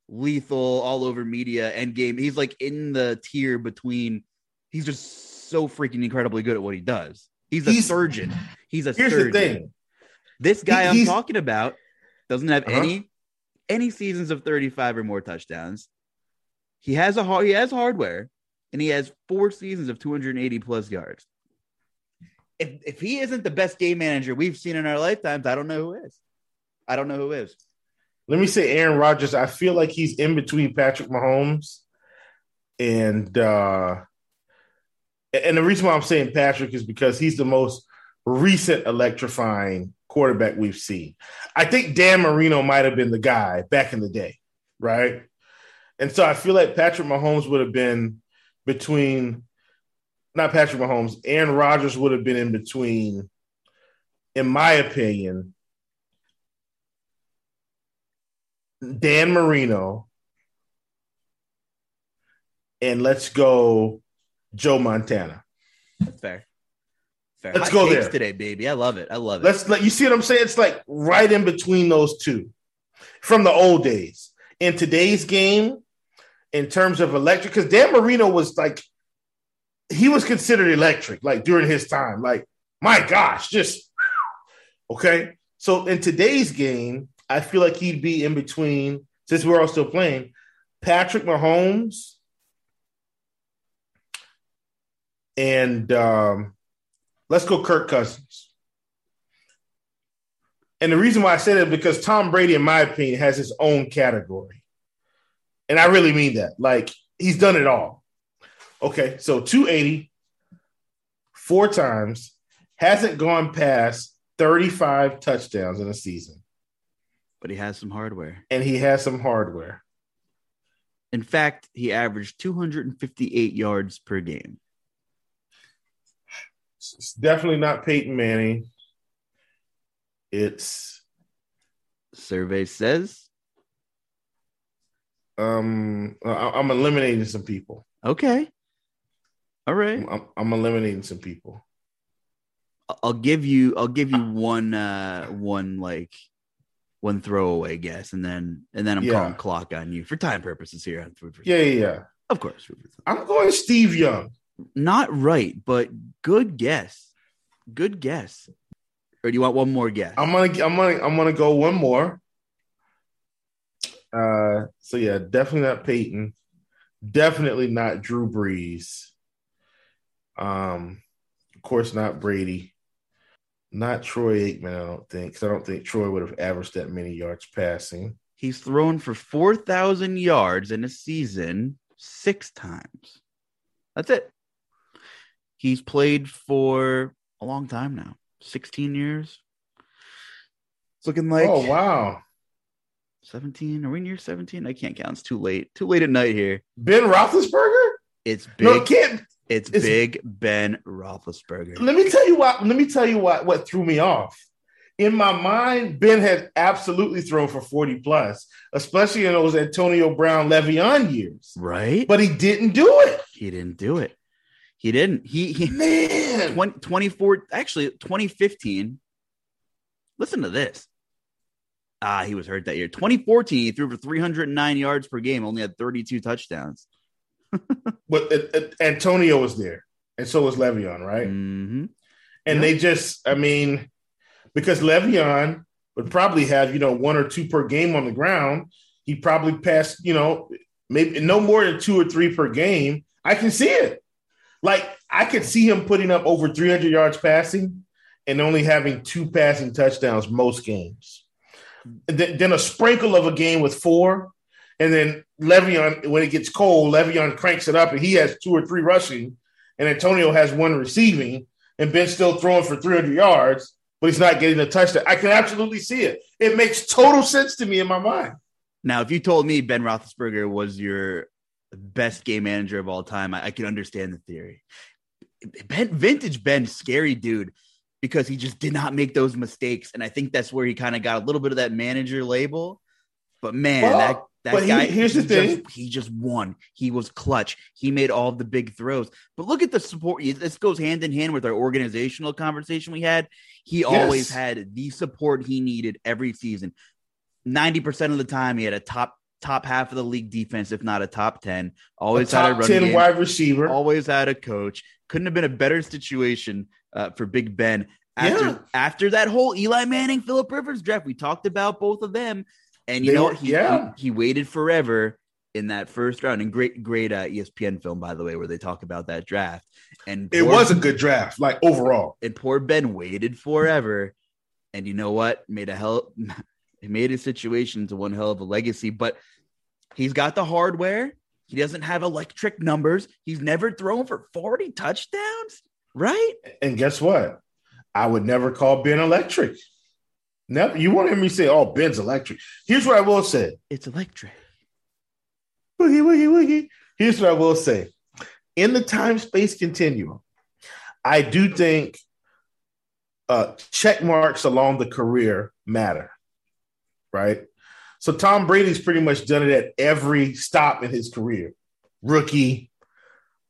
lethal all over media and game. He's like in the tier between. He's just so freaking incredibly good at what he does. He's a He's- surgeon. He's a Here's surgeon. the thing. This guy He- I'm talking about doesn't have Uh-huh. any any seasons of 35 or more touchdowns. He has a he has hardware and he has four seasons of 280 plus yards. If if he isn't the best game manager we've seen in our lifetimes, I don't know who is. I don't know who is. Let me say Aaron Rodgers. I feel like he's in between Patrick Mahomes and uh and the reason why I'm saying Patrick is because he's the most recent electrifying quarterback we've seen. I think Dan Marino might have been the guy back in the day, right? And so I feel like Patrick Mahomes would have been between not Patrick Mahomes, Aaron Rodgers would have been in between, in my opinion, Dan Marino, and let's go Joe Montana. That's fair. Fair. Let's Hot go there. today, baby. I love it. I love it. Let's let you see what I'm saying. It's like right in between those two from the old days. In today's game, in terms of electric, because Dan Marino was like he was considered electric, like during his time. Like, my gosh, just okay. So in today's game, I feel like he'd be in between, since we're all still playing, Patrick Mahomes and um, let's go Kirk Cousins. And the reason why I say that is because Tom Brady, in my opinion, has his own category. And I really mean that. Like, he's done it all. Okay, so 280, four times, hasn't gone past 35 touchdowns in a season. but he has some hardware. And he has some hardware. In fact, he averaged 258 yards per game. It's definitely not Peyton Manning. It's Survey says, um I- I'm eliminating some people. okay. All right. I'm, I'm- I'm eliminating some people. I'll give you I'll give you one uh one like one throwaway guess and then and then I'm Yeah. calling clock on you for time purposes here on food for Yeah, yeah, yeah. Of course. Food for thought. I'm going Steve Young. Not right, but good guess. Good guess. Or do you want one more guess? I'm gonna I'm gonna I'm gonna go one more. Uh so yeah, definitely not Peyton. Definitely not Drew Brees. Um, of course not Brady. Not Troy Aikman, I don't think, because I don't think Troy would have averaged that many yards passing. He's thrown for 4,000 yards in a season six times. That's it. He's played for a long time now 16 years. It's looking like oh wow. 17. Are we near 17? I can't count. It's too late. Too late at night here. Ben Roethlisberger? It's No, big. it can't. it's, it's- big Ben Roethlisberger. Let me tell you what. Let me tell you what. What threw me off. In my mind, Ben had absolutely thrown for forty plus, especially in those Antonio Brown Le'Veon years. Right? But he didn't do it. he didn't do it. He didn't. He, he Man, 20, 24 actually 2015 listen to this ah he was hurt that year 2014 he threw for 309 yards per game only had 32 touchdowns but uh, uh, Antonio was there, and so was Le'Veon, right? hmm And Yeah. they just, I mean, because Le'Veon would probably have, you know, one or two per game on the ground. He probably passed, you know, maybe no more than two or three per game. I can see it. Like I could see him putting up over 300 yards passing and only having two passing touchdowns most games. Then a sprinkle of a game with four, and then Le'Veon, when it gets cold, Le'Veon cranks it up and he has two or three rushing, and Antonio has one receiving, and Ben's still throwing for 300 yards, but he's not getting a touchdown. I can absolutely see it. It makes total sense to me in my mind. Now, if you told me Ben Roethlisberger was your best game manager of all time, I, I can understand the theory. Ben, vintage Ben, scary dude, because he just did not make those mistakes, and I think that's where he kind of got a little bit of that manager label. But man, well, that that but guy, he, here's the thing: just, he just won. He was clutch. He made all the big throws. But look at the support. This goes hand in hand with our organizational conversation we had. He yes. always had the support he needed every season. Ninety percent of the time, he had a top top half of the league defense, if not a top ten. Always a had a run ten game, wide receiver. Always had a coach. Couldn't have been a better situation uh, for Big Ben. After yeah. after that whole Eli Manning, Philip Rivers draft, we talked about both of them. And you they know what? He, yeah. he, he waited forever in that first round. And great, great uh, ESPN film, by the way, where they talk about that draft. And it was a good draft, like overall. And poor Ben waited forever. And you know what? Made a hell it made his situation into one hell of a legacy. But he's got the hardware. He doesn't have electric numbers. He's never thrown for 40 touchdowns, right? And guess what? I would never call Ben electric. Never. You won't hear me say, "Oh, Ben's electric." Here's what I will say: It's electric. Woogie, woogie, woogie. Here's what I will say: In the time space continuum, I do think uh, check marks along the career matter, right? So Tom Brady's pretty much done it at every stop in his career. Rookie,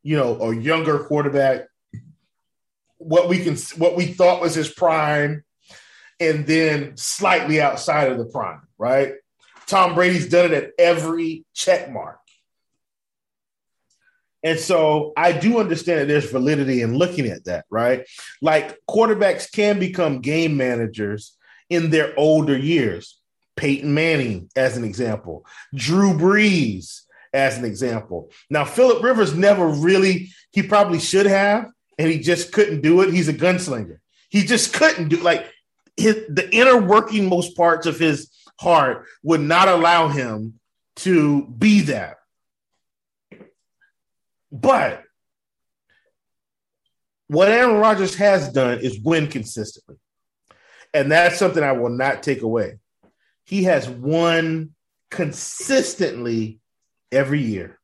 you know, a younger quarterback. What we can, what we thought was his prime, and then slightly outside of the prime, right? Tom Brady's done it at every check mark. And so I do understand that there's validity in looking at that, right? Like quarterbacks can become game managers in their older years. Peyton Manning, as an example, Drew Brees, as an example. Now, Philip Rivers never really, he probably should have, and he just couldn't do it. He's a gunslinger. He just couldn't do like his, the inner working most parts of his heart would not allow him to be that. But what Aaron Rodgers has done is win consistently. And that's something I will not take away. He has won consistently every year.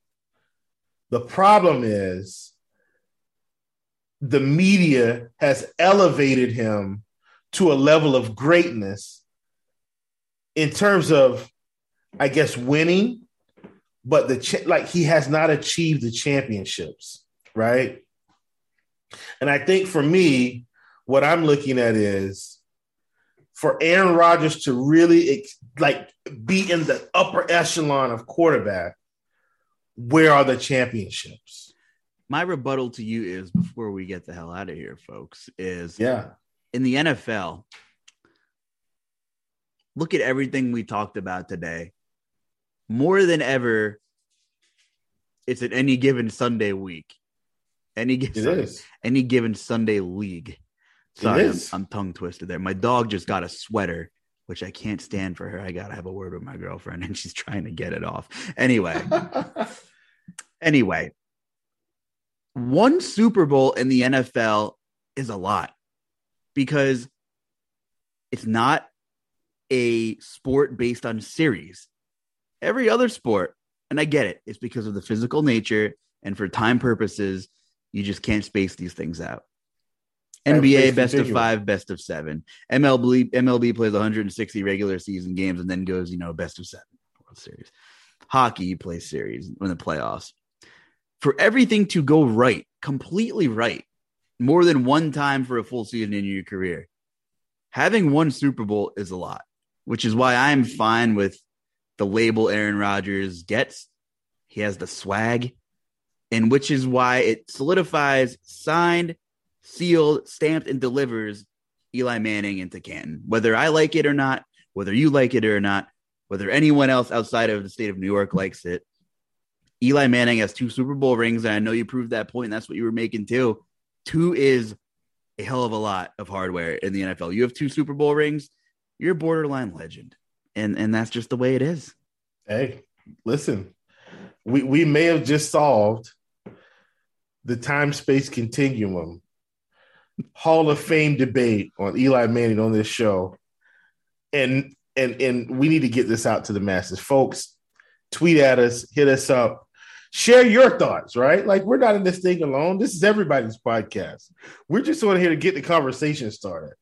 The problem is the media has elevated him to a level of greatness in terms of, I guess, winning, but the cha- like he has not achieved the championships, right? And I think for me, what I'm looking at is for Aaron Rodgers to really like be in the upper echelon of quarterback, where are the championships? My rebuttal to you is before we get the hell out of here, folks, is yeah, in the NFL, look at everything we talked about today. More than ever, it's at any given Sunday week. Any given any given Sunday league. Sorry, I'm, I'm tongue twisted there. My dog just got a sweater, which I can't stand for her. I gotta have a word with my girlfriend, and she's trying to get it off. Anyway, anyway, one Super Bowl in the NFL is a lot because it's not a sport based on series. Every other sport, and I get it, it's because of the physical nature and for time purposes, you just can't space these things out. NBA best of five, best of seven. MLB MLB plays 160 regular season games and then goes, you know, best of seven World Series. Hockey, plays series in the playoffs. For everything to go right, completely right, more than one time for a full season in your career. Having one Super Bowl is a lot, which is why I'm fine with the label Aaron Rodgers gets. He has the swag, and which is why it solidifies, signed, sealed, stamped, and delivers Eli Manning into Canton, whether I like it or not, whether you like it or not, whether anyone else outside of the state of New York likes it. Eli Manning has two Super Bowl rings, and I know you proved that point. That's what you were making too. Two is a hell of a lot of hardware in the NFL. You have two Super Bowl rings, you're a borderline legend. And and that's just the way it is. Hey, listen, we, we may have just solved the time space continuum Hall of Fame debate on Eli Manning on this show. And and and we need to get this out to the masses. Folks, tweet at us, hit us up, share your thoughts, right? Like we're not in this thing alone. This is everybody's podcast. We're just sort of here to get the conversation started.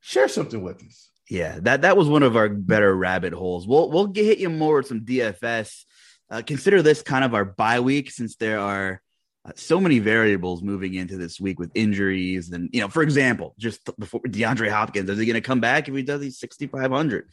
Share something with us. Yeah, that that was one of our better rabbit holes. We'll we'll get, hit you more with some DFS. Uh, consider this kind of our bye week since there are uh, so many variables moving into this week with injuries and you know, for example, just before DeAndre Hopkins, is he going to come back if he does five hundred?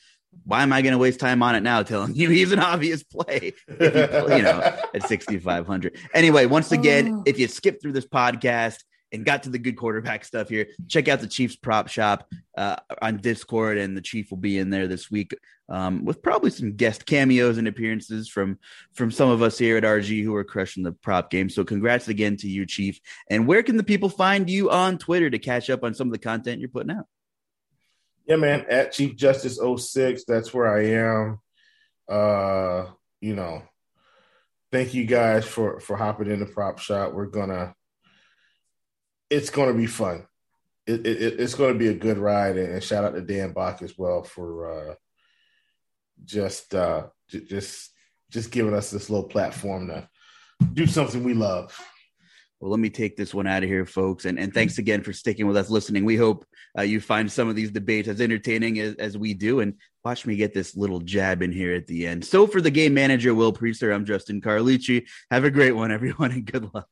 Why am I going to waste time on it now telling you he's an obvious play, you, you know, at 6,500? Anyway, once again, oh. if you skip through this podcast, and got to the good quarterback stuff here, check out the Chiefs prop shop uh, on Discord, and the Chief will be in there this week um, with probably some guest cameos and appearances from from some of us here at RG who are crushing the prop game. So, congrats again to you, Chief. And where can the people find you on Twitter to catch up on some of the content you're putting out? Yeah, man, at Chief Justice 06, that's where I am. Uh, you know, thank you guys for for hopping in the prop shop. We're gonna it's going to be fun. It, it, it's going to be a good ride, and shout out to Dan Bach as well for uh, just uh, j- just just giving us this little platform to do something we love. Well, let me take this one out of here, folks. And, and thanks again for sticking with us, listening. We hope uh, you find some of these debates as entertaining as, as we do. And watch me get this little jab in here at the end. So, for the game manager, Will Priester, I'm Justin Carlucci. Have a great one, everyone, and good luck.